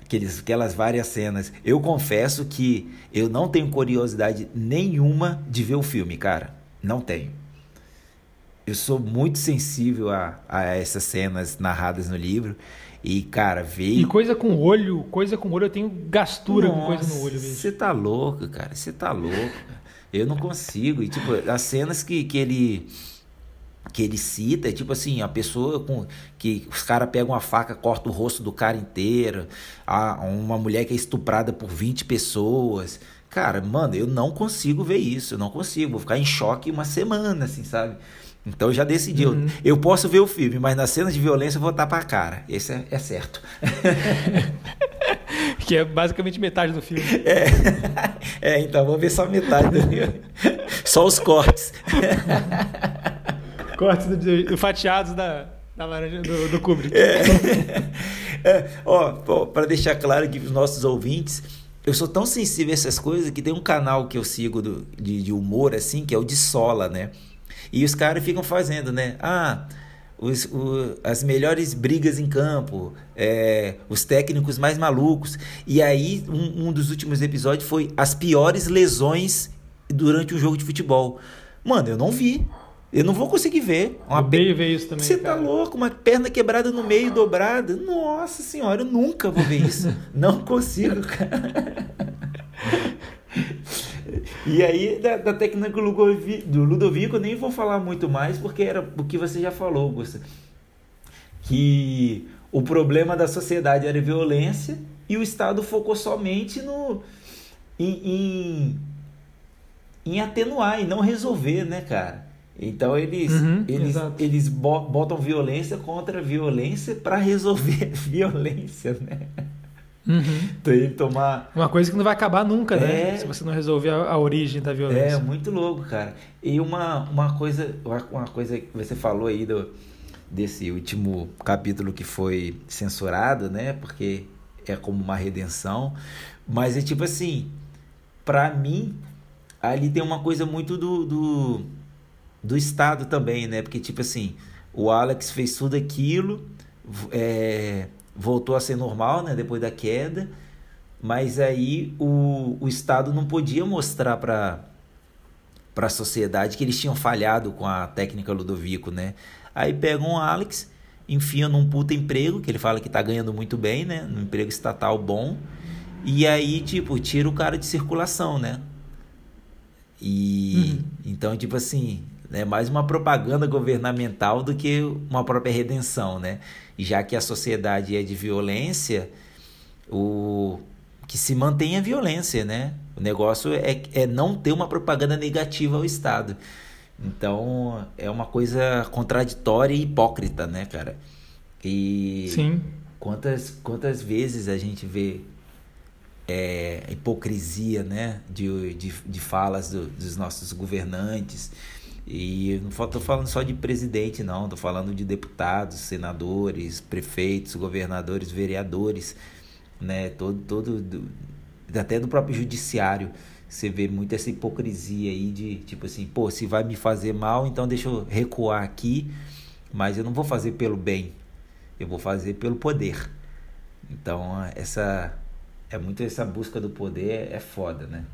aqueles, aquelas várias cenas. Eu confesso que eu não tenho curiosidade nenhuma de ver o filme, cara. Não tenho. Eu sou muito sensível a, a essas cenas narradas no livro. E, cara, veio. E coisa com olho, coisa com olho, eu tenho gastura Nossa, com coisa no olho, Você tá louco, cara. Você tá louco. Eu não consigo. E, tipo, as cenas que, que ele que ele cita, é tipo assim, a pessoa com que os caras pegam uma faca, corta o rosto do cara inteiro, a, uma mulher que é estuprada por 20 pessoas. Cara, mano, eu não consigo ver isso, eu não consigo, vou ficar em choque uma semana, assim, sabe? Então já decidiu. Uhum. Eu posso ver o filme, mas na cena de violência eu vou tapar a cara. Esse é, é certo. *laughs* que é basicamente metade do filme. É, *laughs* é então vou ver só metade do filme. *laughs* Só os cortes. cortes do, do, fatiados da, da laranja do, do Kubrick. É. É, ó, para deixar claro aqui para os nossos ouvintes, eu sou tão sensível a essas coisas que tem um canal que eu sigo do, de, de humor assim, que é o de Sola, né? E os caras ficam fazendo, né? Ah, os, o, as melhores brigas em campo, é, os técnicos mais malucos. E aí, um, um dos últimos episódios foi as piores lesões durante um jogo de futebol. Mano, eu não vi. Eu não vou conseguir ver. Uma eu pe... ver isso também. Você tá louco? Uma perna quebrada no meio, dobrada. Nossa senhora, eu nunca vou ver isso. *laughs* não consigo, cara. *laughs* E aí, da, da técnica do Ludovico, eu nem vou falar muito mais, porque era o que você já falou, Augusto. Que o problema da sociedade era violência e o Estado focou somente no em, em, em atenuar e não resolver, né, cara? Então eles, uhum, eles, eles botam violência contra violência para resolver *laughs* violência, né? Uhum. Tem que tomar. Uma coisa que não vai acabar nunca, né? É. Se você não resolver a, a origem da É violência. muito louco, cara. E uma, uma coisa, uma coisa que você falou aí do, desse último capítulo que foi censurado, né? Porque é como uma redenção. Mas é tipo assim, pra mim, ali tem uma coisa muito do, do, do Estado também, né? Porque, tipo assim, o Alex fez tudo aquilo, é, voltou a ser normal, né? Depois da queda. Mas aí o, o Estado não podia mostrar para para a sociedade que eles tinham falhado com a técnica Ludovico, né? Aí pegam o Alex, enfiam num puta emprego, que ele fala que tá ganhando muito bem, né? Num emprego estatal bom. E aí, tipo, tira o cara de circulação, né? E então, tipo assim, é mais uma propaganda governamental do que uma própria redenção, né? E já que a sociedade é de violência, o que se mantém a violência, né? O negócio é, é não ter uma propaganda negativa ao Estado. Então, é uma coisa contraditória e hipócrita, né, cara? E Sim. quantas, quantas vezes a gente vê é, hipocrisia, né, de, de, de falas do- dos nossos governantes. E não estou falando só de presidente, não. Estou falando de deputados, senadores, prefeitos, governadores, vereadores, né? Todo, todo do- até do próprio judiciário. Você vê muito essa hipocrisia aí de tipo assim, pô, se vai me fazer mal, então deixa eu recuar aqui, mas eu não vou fazer pelo bem, eu vou fazer pelo poder. Então, essa é muito essa busca do poder é foda, né?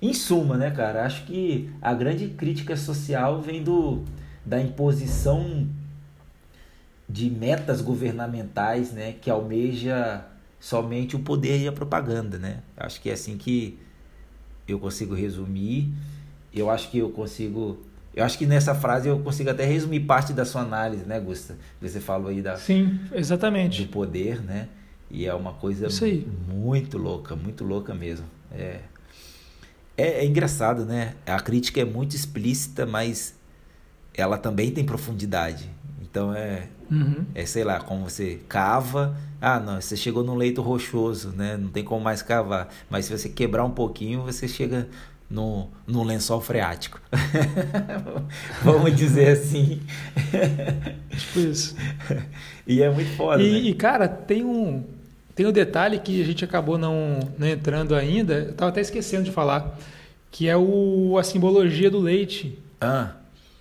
Em suma, né, cara, acho que a grande crítica social vem do da imposição de metas governamentais, né, que almeja somente o poder e a propaganda, né? Acho que é assim que eu consigo resumir. Eu acho que eu consigo eu acho que nessa frase eu consigo até resumir parte da sua análise, né, Gusta? Você falou aí da, Sim, do exatamente. poder, né? E é uma coisa muito louca, muito louca mesmo. É, é, é engraçado, né? A crítica é muito explícita, mas ela também tem profundidade. Então é, Uhum. é sei lá, como você cava. Ah, não, você chegou num leito rochoso, né? Não tem como mais cavar. Mas se você quebrar um pouquinho, você chega no, no lençol freático. *laughs* Vamos dizer assim. Tipo isso. E é muito foda, E, né? e, cara, tem um, tem um detalhe que a gente acabou não, não entrando ainda, eu tava até esquecendo de falar, que é o, a simbologia do leite. Ah,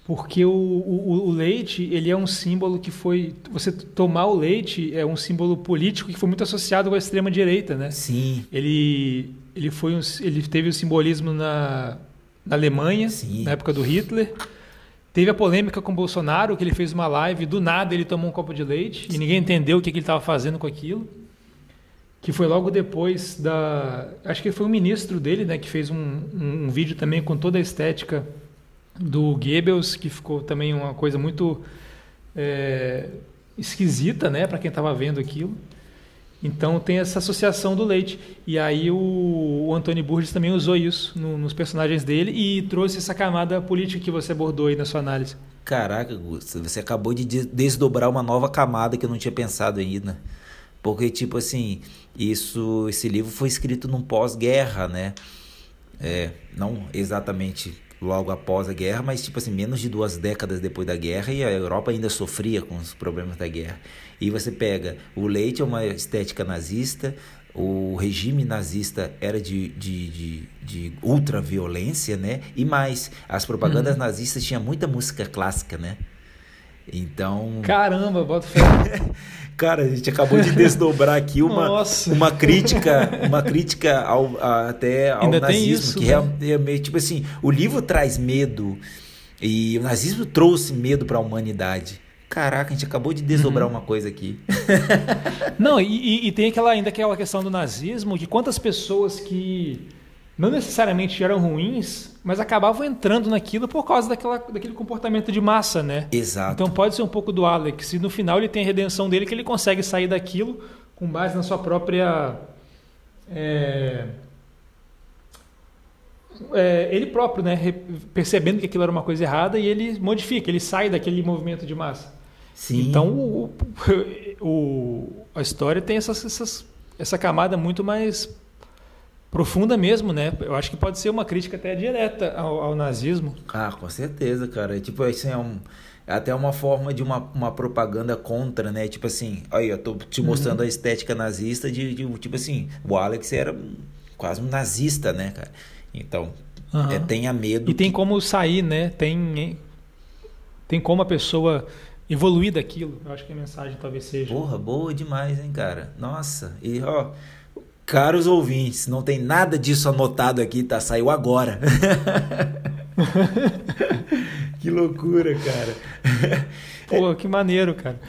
Porque o, o, o leite, ele é um símbolo que foi. Você tomar o leite é um símbolo político que foi muito associado com a extrema-direita, né? sim. Ele, ele, foi um, ele teve o simbolismo na, na Alemanha, Sim. na época do Hitler. Teve a polêmica com o Bolsonaro, que ele fez uma live, do nada ele tomou um copo de leite e ninguém entendeu o que, que ele estava fazendo com aquilo. Que foi logo depois da. Acho que foi o ministro dele, né, que fez um, um, um vídeo também com toda a estética do Goebbels, que ficou também uma coisa muito é, esquisita, né, para quem estava vendo aquilo. Então tem essa associação do leite. E aí o, o Antônio Burgess também usou isso no- nos personagens dele e trouxe essa camada política que você abordou aí na sua análise. Caraca, Gusto, você acabou de de- desdobrar uma nova camada que eu não tinha pensado ainda. Porque, tipo assim, isso, esse livro foi escrito num pós-guerra, né? É, não exatamente logo após a guerra, mas tipo assim, menos de duas décadas depois da guerra e a Europa ainda sofria com os problemas da guerra. E você pega, o leite é uma estética nazista, o regime nazista era de, de, de, de ultraviolência, né? E mais, as propagandas nazistas tinham muita música clássica, né? Então, Caramba, bota fé. *laughs* cara, a gente acabou de desdobrar aqui uma, Nossa. uma crítica, uma crítica ao, a- até ao Ainda nazismo, isso, que né? real- realmente, tipo assim, o livro traz medo e o nazismo trouxe medo para a humanidade. Caraca, a gente acabou de desdobrar uma coisa aqui. *laughs* Não, e, e- tem aquela, ainda aquela questão do nazismo, que quantas pessoas que não necessariamente eram ruins, mas acabavam entrando naquilo por causa daquela, daquele comportamento de massa, né? Exato. Então pode ser um pouco do Alex, e no final ele tem a redenção dele, que ele consegue sair daquilo com base na sua própria. é, é, ele próprio, né? Percebendo que aquilo era uma coisa errada e ele modifica, ele sai daquele movimento de massa. Sim. Então o, o- *laughs* a história tem essas, essas essa camada muito mais profunda mesmo, né? Eu acho que pode ser uma crítica até direta ao, ao nazismo. Ah, com certeza, cara. Tipo, assim, é um é até uma forma de uma, uma propaganda contra, né? Tipo assim, aí eu tô te mostrando uhum. a estética nazista de, de, tipo assim, o Alex era quase um nazista, né, cara? Então, uhum. é, tenha medo. E tem como sair, né? Tem tem como a pessoa evoluir daquilo. Eu acho que a mensagem talvez seja. Porra, boa demais, hein, cara? Nossa. E ó, Caros ouvintes, não tem nada disso anotado aqui, tá? Saiu agora. *laughs* que loucura, cara. Pô, que maneiro, cara.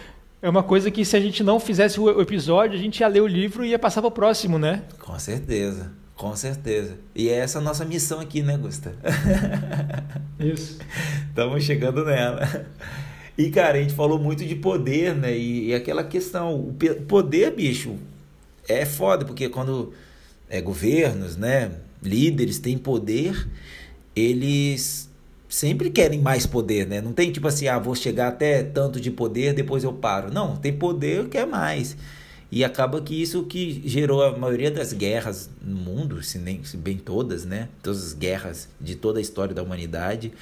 É uma coisa que se a gente não fizesse o episódio, a gente ia ler o livro e ia passar para o próximo, né? Com certeza, com certeza. E é essa a nossa missão aqui, né, Gusta? *laughs* Isso. Estamos chegando nela. E, cara, a gente falou muito de poder, né? E, e aquela questão, o poder, bicho, é foda, porque quando é, governos, né, líderes têm poder, eles sempre querem mais poder, né? Não tem tipo assim, ah, vou chegar até tanto de poder, depois eu paro. Não, tem poder, quer mais. E acaba que isso que gerou a maioria das guerras no mundo, se, nem, se bem todas, né? Todas as guerras de toda a história da humanidade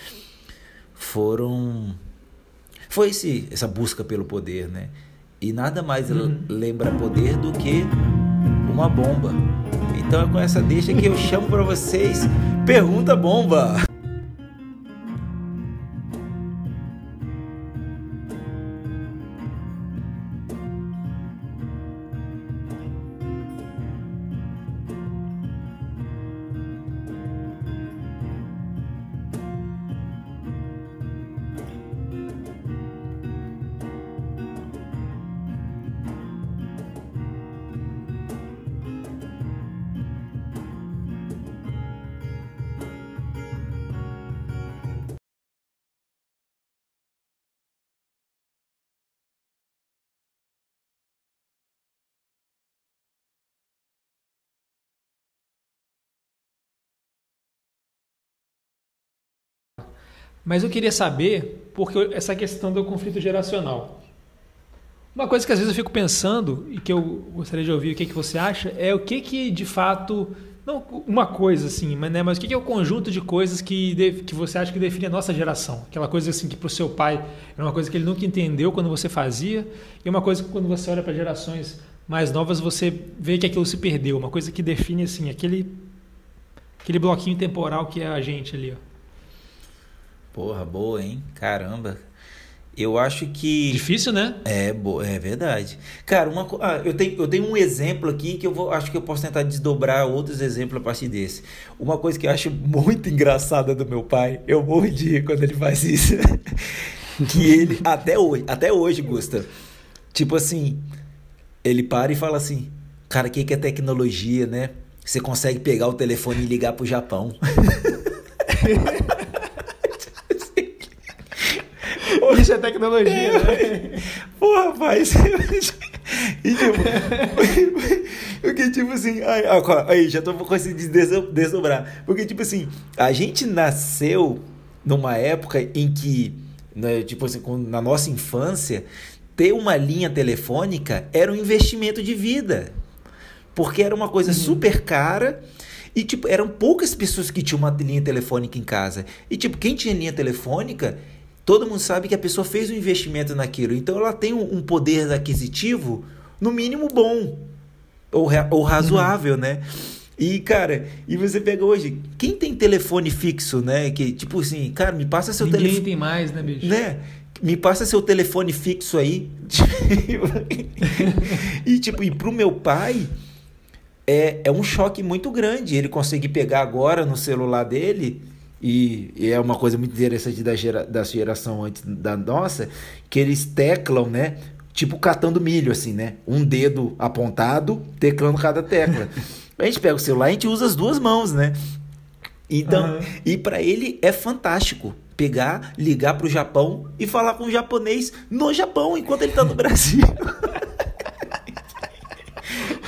foram foi esse, essa busca pelo poder, né? E nada mais uhum. lembra poder do que uma bomba. Então é com essa deixa que eu chamo para vocês Pergunta Bomba. Mas eu queria saber, porque essa questão do conflito geracional. Uma coisa que às vezes eu fico pensando e que eu gostaria de ouvir o que, que você acha é o que que de fato não uma coisa assim, mas, né, mas o que, que é o conjunto de coisas que, que você acha que define a nossa geração? Aquela coisa assim que para o seu pai era uma coisa que ele nunca entendeu quando você fazia e uma coisa que quando você olha para gerações mais novas você vê que aquilo se perdeu, uma coisa que define assim aquele aquele bloquinho temporal que é a gente ali. Ó. Porra, boa, hein? Caramba. Eu acho que. Difícil, né? É, boa, é verdade. Cara, uma, ah, eu, tenho, eu tenho um exemplo aqui que eu vou, acho que eu posso tentar desdobrar outros exemplos a partir desse. Uma coisa que eu acho muito engraçada do meu pai, eu morro de rir quando ele faz isso. *laughs* que ele, até hoje, até hoje, Gusta, tipo assim, ele para e fala assim: Cara, o que, que é tecnologia, né? Você consegue pegar o telefone e ligar pro Japão. *laughs* Isso é tecnologia, né? *laughs* Porra, rapaz. *laughs* E tipo, *laughs* porque tipo assim, aí, aí já tô conseguindo desdobrar. Porque tipo assim, a gente nasceu numa época em que, né, tipo assim, na nossa infância, ter uma linha telefônica era um investimento de vida. Porque era uma coisa uhum. super cara. E, tipo, eram poucas pessoas que tinham uma linha telefônica em casa. E, tipo, quem tinha linha telefônica todo mundo sabe que a pessoa fez um investimento naquilo. Então ela tem um poder aquisitivo, no mínimo bom, ou, ou razoável, uhum. né? E, cara, e você pega hoje, quem tem telefone fixo, né? Que, tipo assim, cara, me passa seu telefone. Ninguém tem mais, né, bicho? Né? Me passa seu telefone fixo aí. *laughs* e, tipo, e pro meu pai, é, é um choque muito grande ele conseguir pegar agora no celular dele e, e, é uma coisa muito interessante da, gera, da geração antes da nossa, que eles teclam, né? Tipo catando milho, assim, né? Um dedo apontado, teclando cada tecla. *laughs* a gente pega o celular, a gente usa as duas mãos, né? Então, uhum. e para ele é fantástico pegar, ligar para o Japão e falar com o japonês no Japão enquanto ele está no *laughs* Brasil.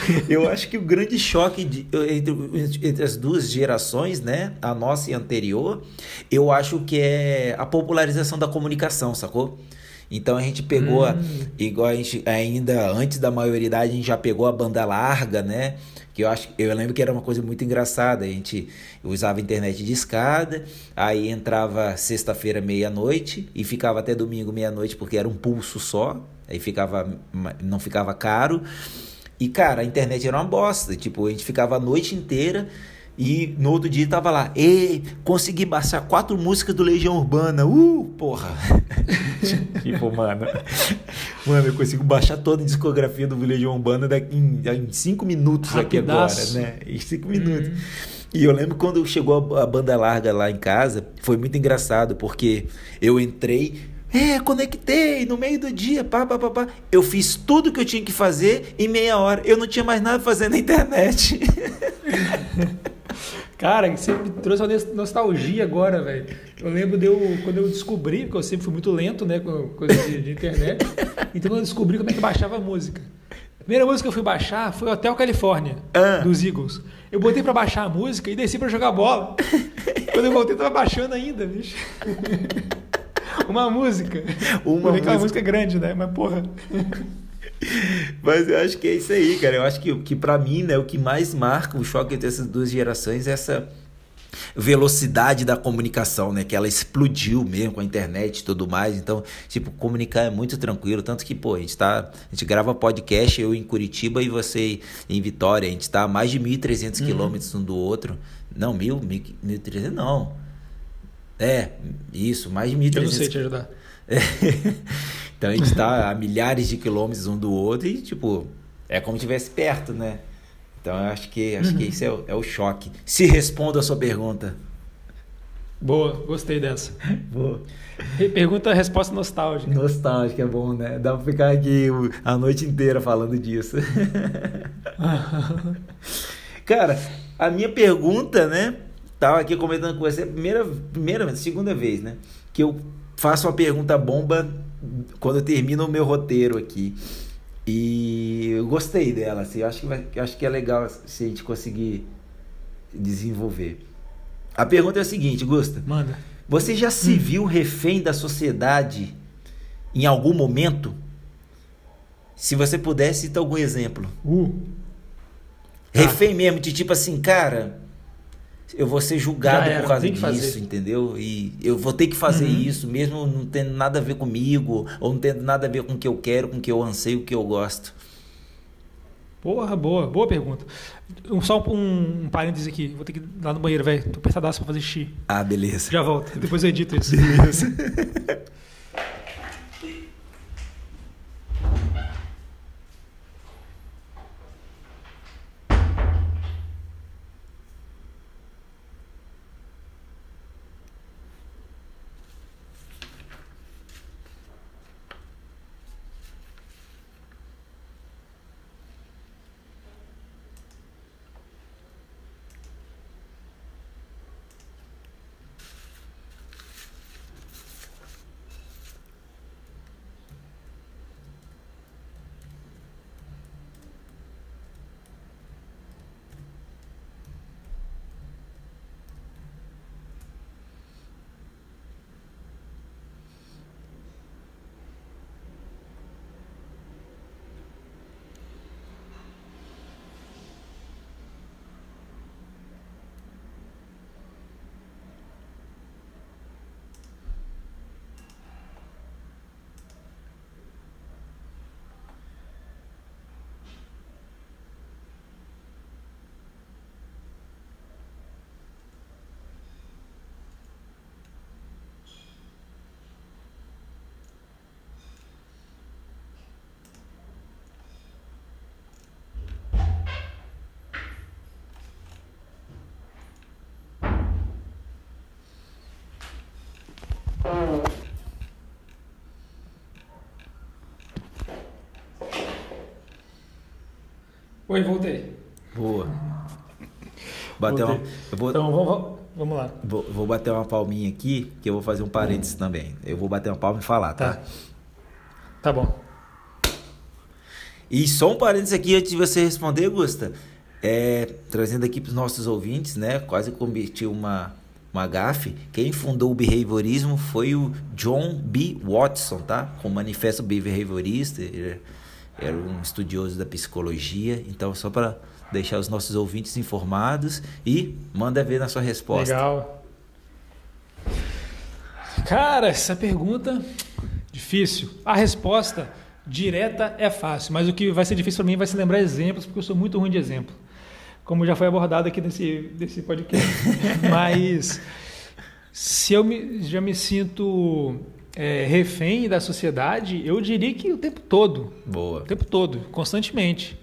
*laughs* eu acho que o grande choque de, entre, entre, as duas gerações, né, a nossa e a anterior, eu acho que é a popularização da comunicação, sacou? Então a gente pegou, hum. a, igual a gente ainda antes da maioridade, a gente já pegou a banda larga, né? Que eu acho, eu lembro que era uma coisa muito engraçada. A gente usava internet de escada, aí entrava sexta-feira meia-noite e ficava até domingo meia-noite porque era um pulso só, aí ficava não ficava caro. E cara, a internet era uma bosta, tipo, a gente ficava a noite inteira e no outro dia tava lá, e consegui baixar quatro músicas do Legião Urbana. Uh, porra. *laughs* tipo, mano. *laughs* Mano, eu consigo baixar toda a discografia do Legião Urbana daqui em, em cinco minutos Rapidaço. aqui agora, né? Em cinco minutos. Uhum. E eu lembro quando chegou a, a banda larga lá em casa, foi muito engraçado, porque eu entrei, é, conectei no meio do dia, pá, pá, pá, pá. Eu fiz tudo que eu tinha que fazer em meia hora. Eu não tinha mais nada pra fazer na internet. *laughs* Cara, você me trouxe uma nostalgia agora, velho. Eu lembro de eu, quando eu descobri, porque eu sempre fui muito lento, né, com coisa de, de, internet. Então, quando eu descobri como é que baixava música. A primeira música que eu fui baixar foi Hotel Califórnia, ah. dos Eagles. Eu botei para baixar a música e desci para jogar bola. *laughs* quando eu voltei, tava baixando ainda, bicho. *laughs* *laughs* Uma música. Uma música. Uma música grande, né? Mas, porra. *laughs* Mas eu acho que é isso aí, cara. Eu acho que, que para mim, né, o que mais marca o choque entre essas duas gerações é essa velocidade da comunicação, né? Que ela explodiu mesmo com a internet e tudo mais. Então, tipo, comunicar é muito tranquilo. Tanto que, pô, a gente tá. A gente grava podcast, eu em Curitiba e você em Vitória. A gente tá a mais de 1.300 uhum. quilômetros um do outro. Não, mil, 1.300 não. É, isso, mais de 1.300. Eu não sei te ajudar. É. *laughs* Então a gente está a milhares de quilômetros um do outro e, tipo, é como se estivesse perto, né? Então eu acho que, acho que isso é o, é o choque. Se responda a sua pergunta. Boa, gostei dessa. *laughs* Boa. Pergunta, resposta nostálgica. Nostálgica é bom, né? Dá pra ficar aqui a noite inteira falando disso. *laughs* Cara, a minha pergunta, né? Tava aqui comentando com você, primeira, primeira, segunda vez, né? Que eu faço uma pergunta bomba quando eu termino o meu roteiro aqui. E eu gostei dela, assim, eu acho que, vai, eu acho que é legal se a gente conseguir desenvolver. A pergunta é a seguinte, Gusta. Manda. Você já se hum. viu refém da sociedade em algum momento? Se você pudesse, cita algum exemplo. Uh. Refém ah. mesmo, de tipo assim, cara, eu vou ser julgado por causa disso, entendeu? E eu vou ter que fazer uhum. isso, mesmo não tendo nada a ver comigo, ou não tendo nada a ver com o que eu quero, com o que eu anseio, o que eu gosto. Porra, boa, boa pergunta. Só um, um parênteses aqui, vou ter que ir lá no banheiro, velho. Tô apertadaço pra fazer xixi. Ah, beleza. Já volto, depois eu edito isso. Beleza. *laughs* Oi, voltei. Boa. Bater uma, vou, então vamos, vamos lá. Vou, vou, bater uma palminha aqui, que eu vou fazer um parênteses hum. também. Eu vou bater uma palma e falar, tá? Tá, tá bom. E só um parênteses aqui antes de você responder, Gusta. É, trazendo aqui para os nossos ouvintes, né? Quase cometi uma, uma gafe. Quem fundou o behaviorismo foi o John B. Watson, tá? Com o Manifesto Behaviorista. Ele era um estudioso da psicologia. Então, só para deixar os nossos ouvintes informados e manda ver na sua resposta. Legal. Cara, essa pergunta difícil. A resposta direta é fácil, mas o que vai ser difícil para mim vai ser lembrar exemplos, porque eu sou muito ruim de exemplo como já foi abordado aqui nesse, nesse podcast. *laughs* Mas se eu me, já me sinto é, refém da sociedade, eu diria que o tempo todo. Boa. O tempo todo, constantemente.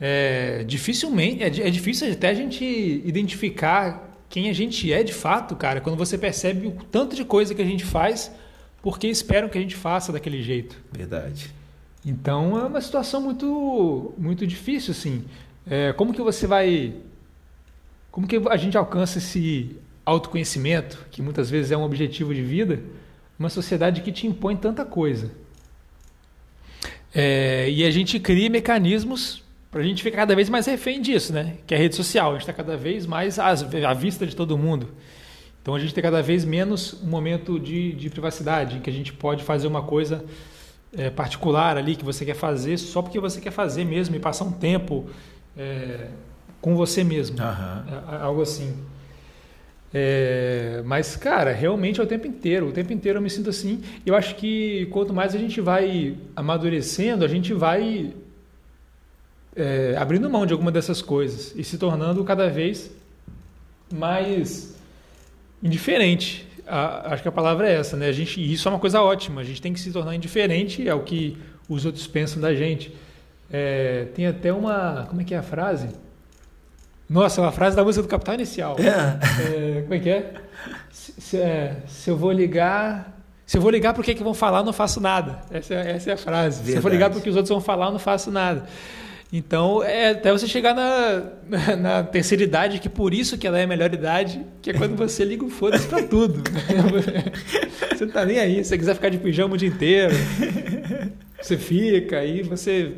É, dificilmente, é, é difícil até a gente identificar quem a gente é de fato, cara, quando você percebe o tanto de coisa que a gente faz porque esperam que a gente faça daquele jeito. Verdade. Então é uma situação muito, muito difícil, assim. É, como que você vai. Como que a gente alcança esse autoconhecimento, que muitas vezes é um objetivo de vida, numa sociedade que te impõe tanta coisa? É, e a gente cria mecanismos para a gente ficar cada vez mais refém disso, né? Que é a rede social. A gente está cada vez mais à vista de todo mundo. Então a gente tem cada vez menos um momento de, de privacidade, em que a gente pode fazer uma coisa é, particular ali que você quer fazer só porque você quer fazer mesmo e passar um tempo é, com você mesmo. Uhum. Algo assim. É, mas, cara, realmente é o tempo inteiro. O tempo inteiro eu me sinto assim. Eu acho que quanto mais a gente vai amadurecendo, a gente vai é, abrindo mão de alguma dessas coisas e se tornando cada vez mais indiferente. A, acho que a palavra é essa, né? A gente, e isso é uma coisa ótima. A gente tem que se tornar indiferente ao que os outros pensam da gente. É, tem até uma. Como é que é a frase? Nossa, é uma frase da música do Capital Inicial. É. É, como é que é? Se, se, é? se, eu vou ligar. Se eu vou ligar, por que, que vão falar, eu não faço nada. Essa, é, essa é a frase. Verdade. Se eu vou ligar porque os outros vão falar, eu não faço nada. Então, é até você chegar na, na, *laughs* na, terceira idade, que por isso que ela é a melhor idade, que é quando você liga o foda-se pra tudo. *laughs* você não tá nem aí. Se você quiser ficar de pijama o dia inteiro, você fica, aí você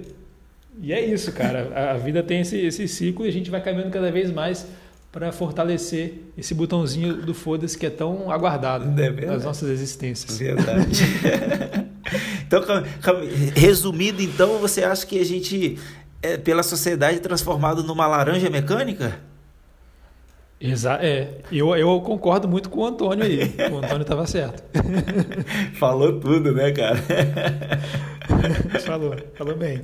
e é isso, cara. A, vida tem esse, esse ciclo e a gente vai caminhando cada vez mais para fortalecer esse botãozinho do foda-se que é tão aguardado é nas nossas existências. Verdade. *laughs* então, resumido, então, você acha que a gente é pela sociedade transformado numa laranja mecânica? Exa é, eu, eu concordo muito com o Antônio aí. O Antônio estava certo. *laughs* Falou tudo, né, cara? *laughs* *laughs* falou, falou bem.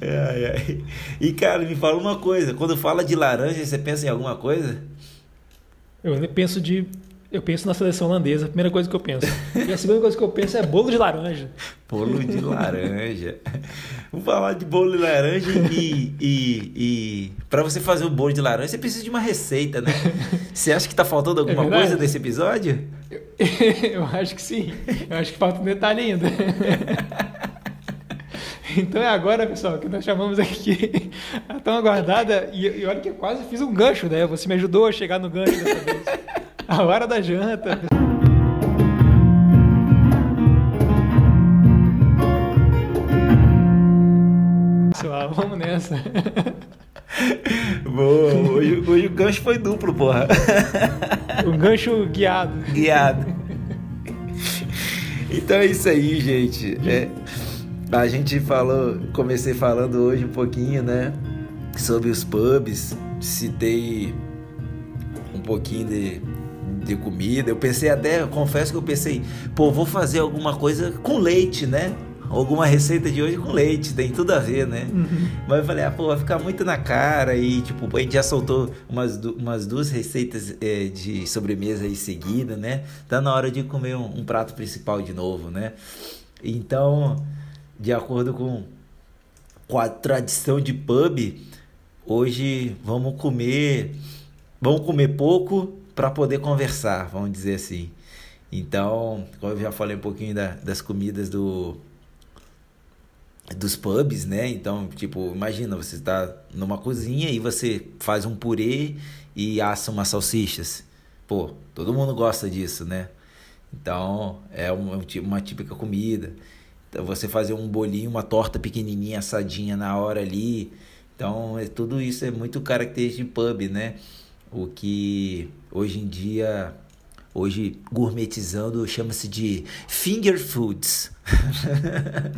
Ai, ai. E, cara, me fala uma coisa: quando fala de laranja, você pensa em alguma coisa? Eu penso de eu penso na seleção holandesa, a primeira coisa que eu penso. E a segunda coisa que eu penso é bolo de laranja. Bolo de laranja. Vamos falar de bolo de laranja e, e, e para você fazer o bolo de laranja, você precisa de uma receita, né? Você acha que tá faltando alguma é coisa desse episódio? Eu, *laughs* eu acho que sim. Eu acho que falta um detalhe ainda. *laughs* *laughs* Então é agora, pessoal, que nós chamamos aqui a *laughs* tão aguardada. E, e olha que eu quase fiz um gancho, né? Você me ajudou a chegar no gancho dessa vez. *laughs* A hora da janta. Pessoal, vamos nessa. Boa, hoje, hoje o gancho foi duplo, porra. Um gancho guiado. Guiado. Então é isso aí, gente. É, a gente falou, comecei falando hoje um pouquinho, né, sobre os pubs. Citei um pouquinho de de comida. Eu pensei até, eu confesso que eu pensei, pô, vou fazer alguma coisa com leite, né? Alguma receita de hoje com leite, tem tudo a ver, né? Uhum. Mas eu falei, ah, pô, vai ficar muito na cara. E, tipo, a gente já soltou umas, umas duas receitas é, de sobremesa em seguida, né? Tá na hora de comer um, um prato principal de novo, né? Então, de acordo com, com a tradição de pub, hoje vamos comer. Vamos comer pouco para poder conversar, vamos dizer assim. Então, como eu já falei um pouquinho da, das comidas do dos pubs, né? Então, tipo, imagina, você está numa cozinha e você faz um purê e assa umas salsichas. Pô, todo mundo gosta disso, né? Então, é uma, uma típica comida. Então, você fazer um bolinho, uma torta pequenininha, assadinha na hora ali. Então, é, tudo isso é muito característico de pub, né? O que hoje em dia hoje gourmetizando, chama-se de finger foods.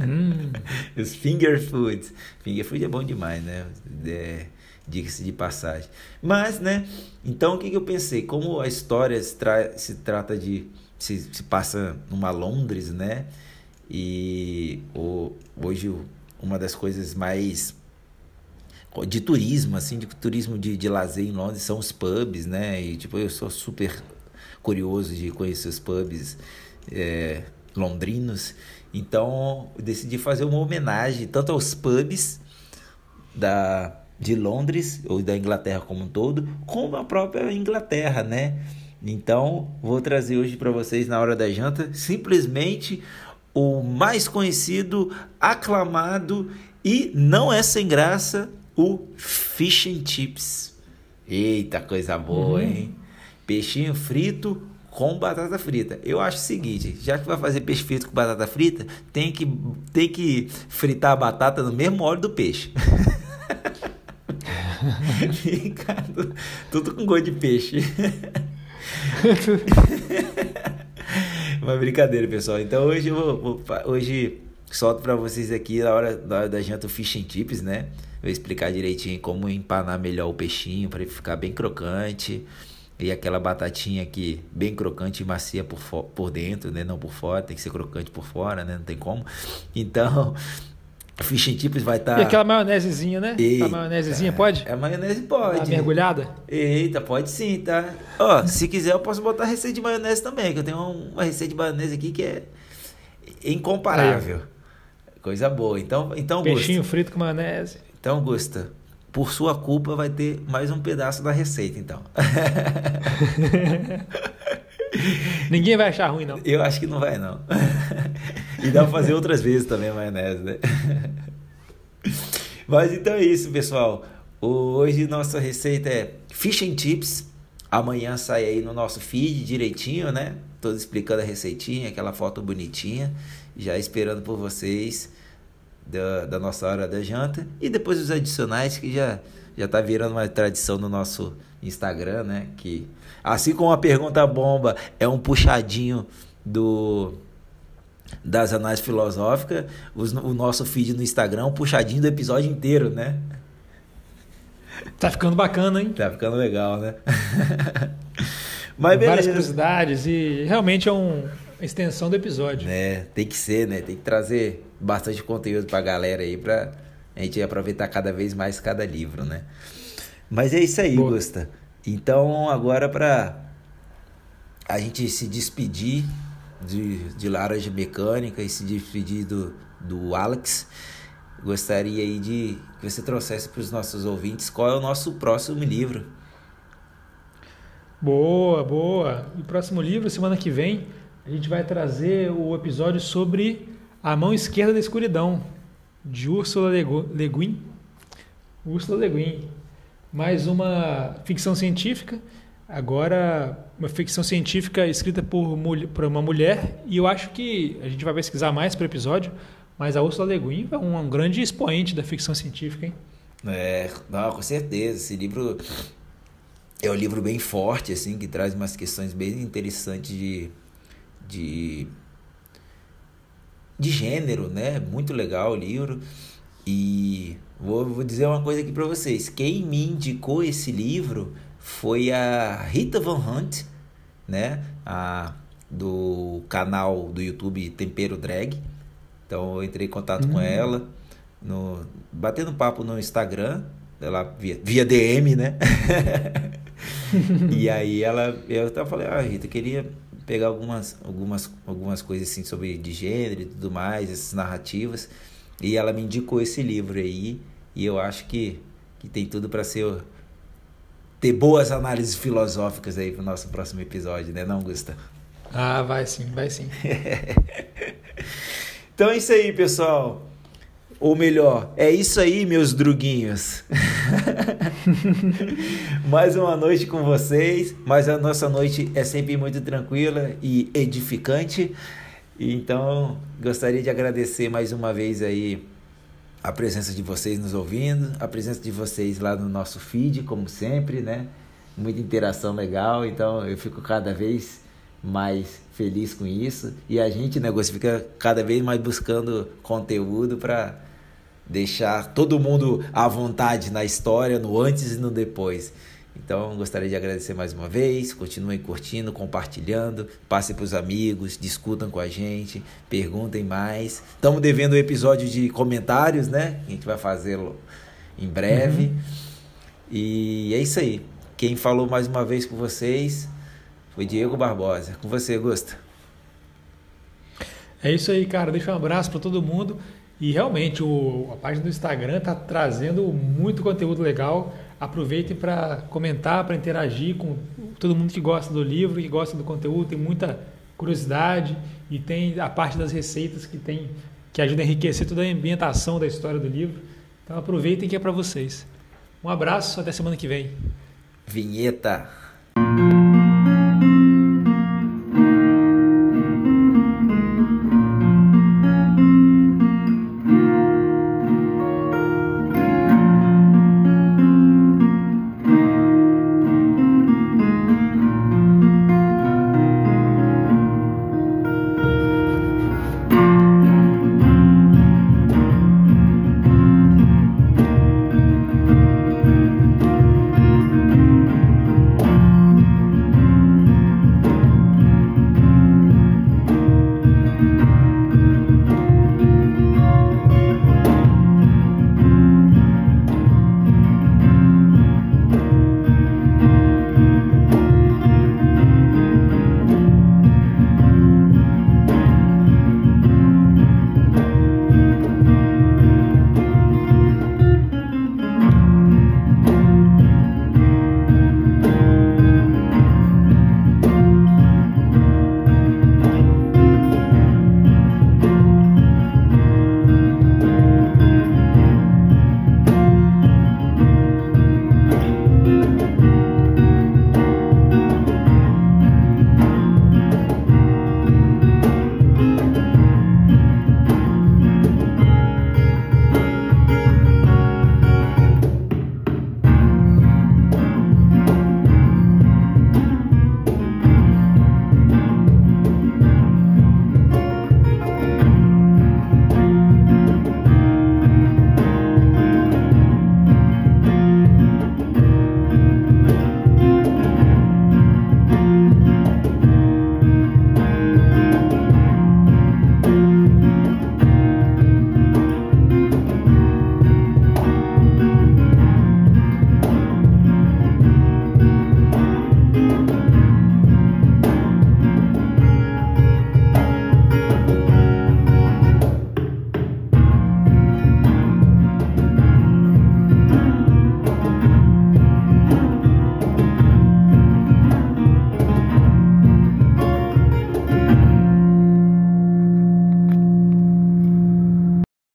Hum. *laughs* Os finger foods. Finger food é bom demais, né? É, Diga-se de passagem. Mas, né? Então, o que, que eu pensei? Como a história se, tra se trata de. Se, se passa numa Londres, né? E o, hoje uma das coisas mais de turismo, assim, de turismo de, de lazer em Londres são os pubs, né? E tipo, eu sou super curioso de conhecer os pubs é, londrinos. Então, decidi fazer uma homenagem tanto aos pubs da, de Londres, ou da Inglaterra como um todo, como a própria Inglaterra, né? Então, vou trazer hoje para vocês na hora da janta simplesmente o mais conhecido, aclamado e não é sem graça, o fish and chips. Eita, coisa boa, uhum. hein? Peixinho frito com batata frita. Eu acho o seguinte, já que vai fazer peixe frito com batata frita, tem que, tem que fritar a batata no mesmo óleo do peixe. *laughs* Fica tudo com gosto de peixe. *laughs* Uma brincadeira, pessoal. Então hoje eu vou, vou hoje solto para vocês aqui na hora da, da janta o fish and chips, né? vou explicar direitinho como empanar melhor o peixinho para ele ficar bem crocante. E aquela batatinha aqui bem crocante e macia por, por dentro, né? Não por fora, tem que ser crocante por fora, né? Não tem como. Então, Fish and chips vai estar. Tá... E aquela maionesezinha, né? Eita, a maionesezinha pode? A maionese pode. Tá mergulhada? Eita, pode sim, tá? Ó, se quiser eu posso botar receita de maionese também, que eu tenho uma receita de maionese aqui que é incomparável. Coisa boa. Então, então Peixinho frito com maionese. Então, Gusta, por sua culpa vai ter mais um pedaço da receita, então. *laughs* Ninguém vai achar ruim, não. Eu acho que não vai, não. *laughs* e dá pra fazer outras vezes também a maionese, né? *laughs* Mas então é isso, pessoal. Hoje nossa receita é fish and chips. Amanhã sai aí no nosso feed direitinho, né? Todo explicando a receitinha, aquela foto bonitinha. Já esperando por vocês da, da nossa hora da janta. E depois os adicionais que já, já tá virando uma tradição no nosso Instagram, né? Que assim como a pergunta bomba é um puxadinho do das análises filosóficas, os, o nosso feed no Instagram puxadinho do episódio inteiro, né? Tá ficando bacana, hein? Tá ficando legal, né? *laughs* Mas beleza. Várias curiosidades e realmente é um, uma extensão do episódio. É, tem que ser, né? Tem que trazer bastante conteúdo pra galera aí pra a gente aproveitar cada vez mais cada livro, né? Mas é isso aí, Boa. Gusta. Então, agora para a gente se despedir de, de Laranja Mecânica e se despedir do, do Alex, gostaria aí de que você trouxesse para os nossos ouvintes qual é o nosso próximo livro. Boa, boa. E próximo livro, semana que vem, a gente vai trazer o episódio sobre A Mão Esquerda da Escuridão, de Ursula Le Guin. Ursula Le Guin mais uma ficção científica, agora uma ficção científica escrita por, por uma mulher, e eu acho que a gente vai pesquisar mais para o episódio, mas a Ursula Le Guin é um, um, grande expoente da ficção científica, hein? É, não, com certeza. Esse livro é um livro bem forte, assim, que traz umas questões bem interessantes de, de, de gênero, né? Muito legal o livro. E Vou, vou dizer uma coisa aqui para vocês. Quem me indicou esse livro foi a Rita Van Hunt, né? A, do canal do YouTube Tempero Drag. Então eu entrei em contato com hum. ela, no, batendo papo no Instagram, ela via, via DM, né? *laughs* e aí ela, eu até falei, ah, Rita, queria pegar algumas, algumas, algumas coisas assim sobre de gênero e tudo mais, essas narrativas. E ela me indicou esse livro aí, e eu acho que, que tem tudo para ser ter boas análises filosóficas aí para o nosso próximo episódio, né, não, Gusta? Ah, vai sim, vai sim. *laughs* então é isso aí, pessoal. Ou melhor, é isso aí, meus druguinhos. *laughs* mais uma noite com vocês, mas a nossa noite é sempre muito tranquila e edificante. Então, gostaria de agradecer mais uma vez aí a presença de vocês nos ouvindo, a presença de vocês lá no nosso feed, como sempre, né? Muita interação legal, então eu fico cada vez mais feliz com isso. E a gente, negócio, fica cada vez mais buscando conteúdo para deixar todo mundo à vontade na história, no antes e no depois. Então, gostaria de agradecer mais uma vez. Continuem curtindo, compartilhando, passem para os amigos, discutam com a gente, perguntem mais. Estamos devendo um episódio de comentários, né? A gente vai fazê-lo em breve. Uhum. E é isso aí. Quem falou mais uma vez com vocês foi Diego Barbosa. Com você, Gusta. É isso aí, cara. Deixa um abraço para todo mundo. E realmente o, a página do Instagram está trazendo muito conteúdo legal. Aproveitem para comentar, para interagir com todo mundo que gosta do livro, que gosta do conteúdo, tem muita curiosidade e tem a parte das receitas que tem que ajuda a enriquecer toda a ambientação da história do livro. Então aproveitem que é para vocês. Um abraço, até semana que vem. Vinheta.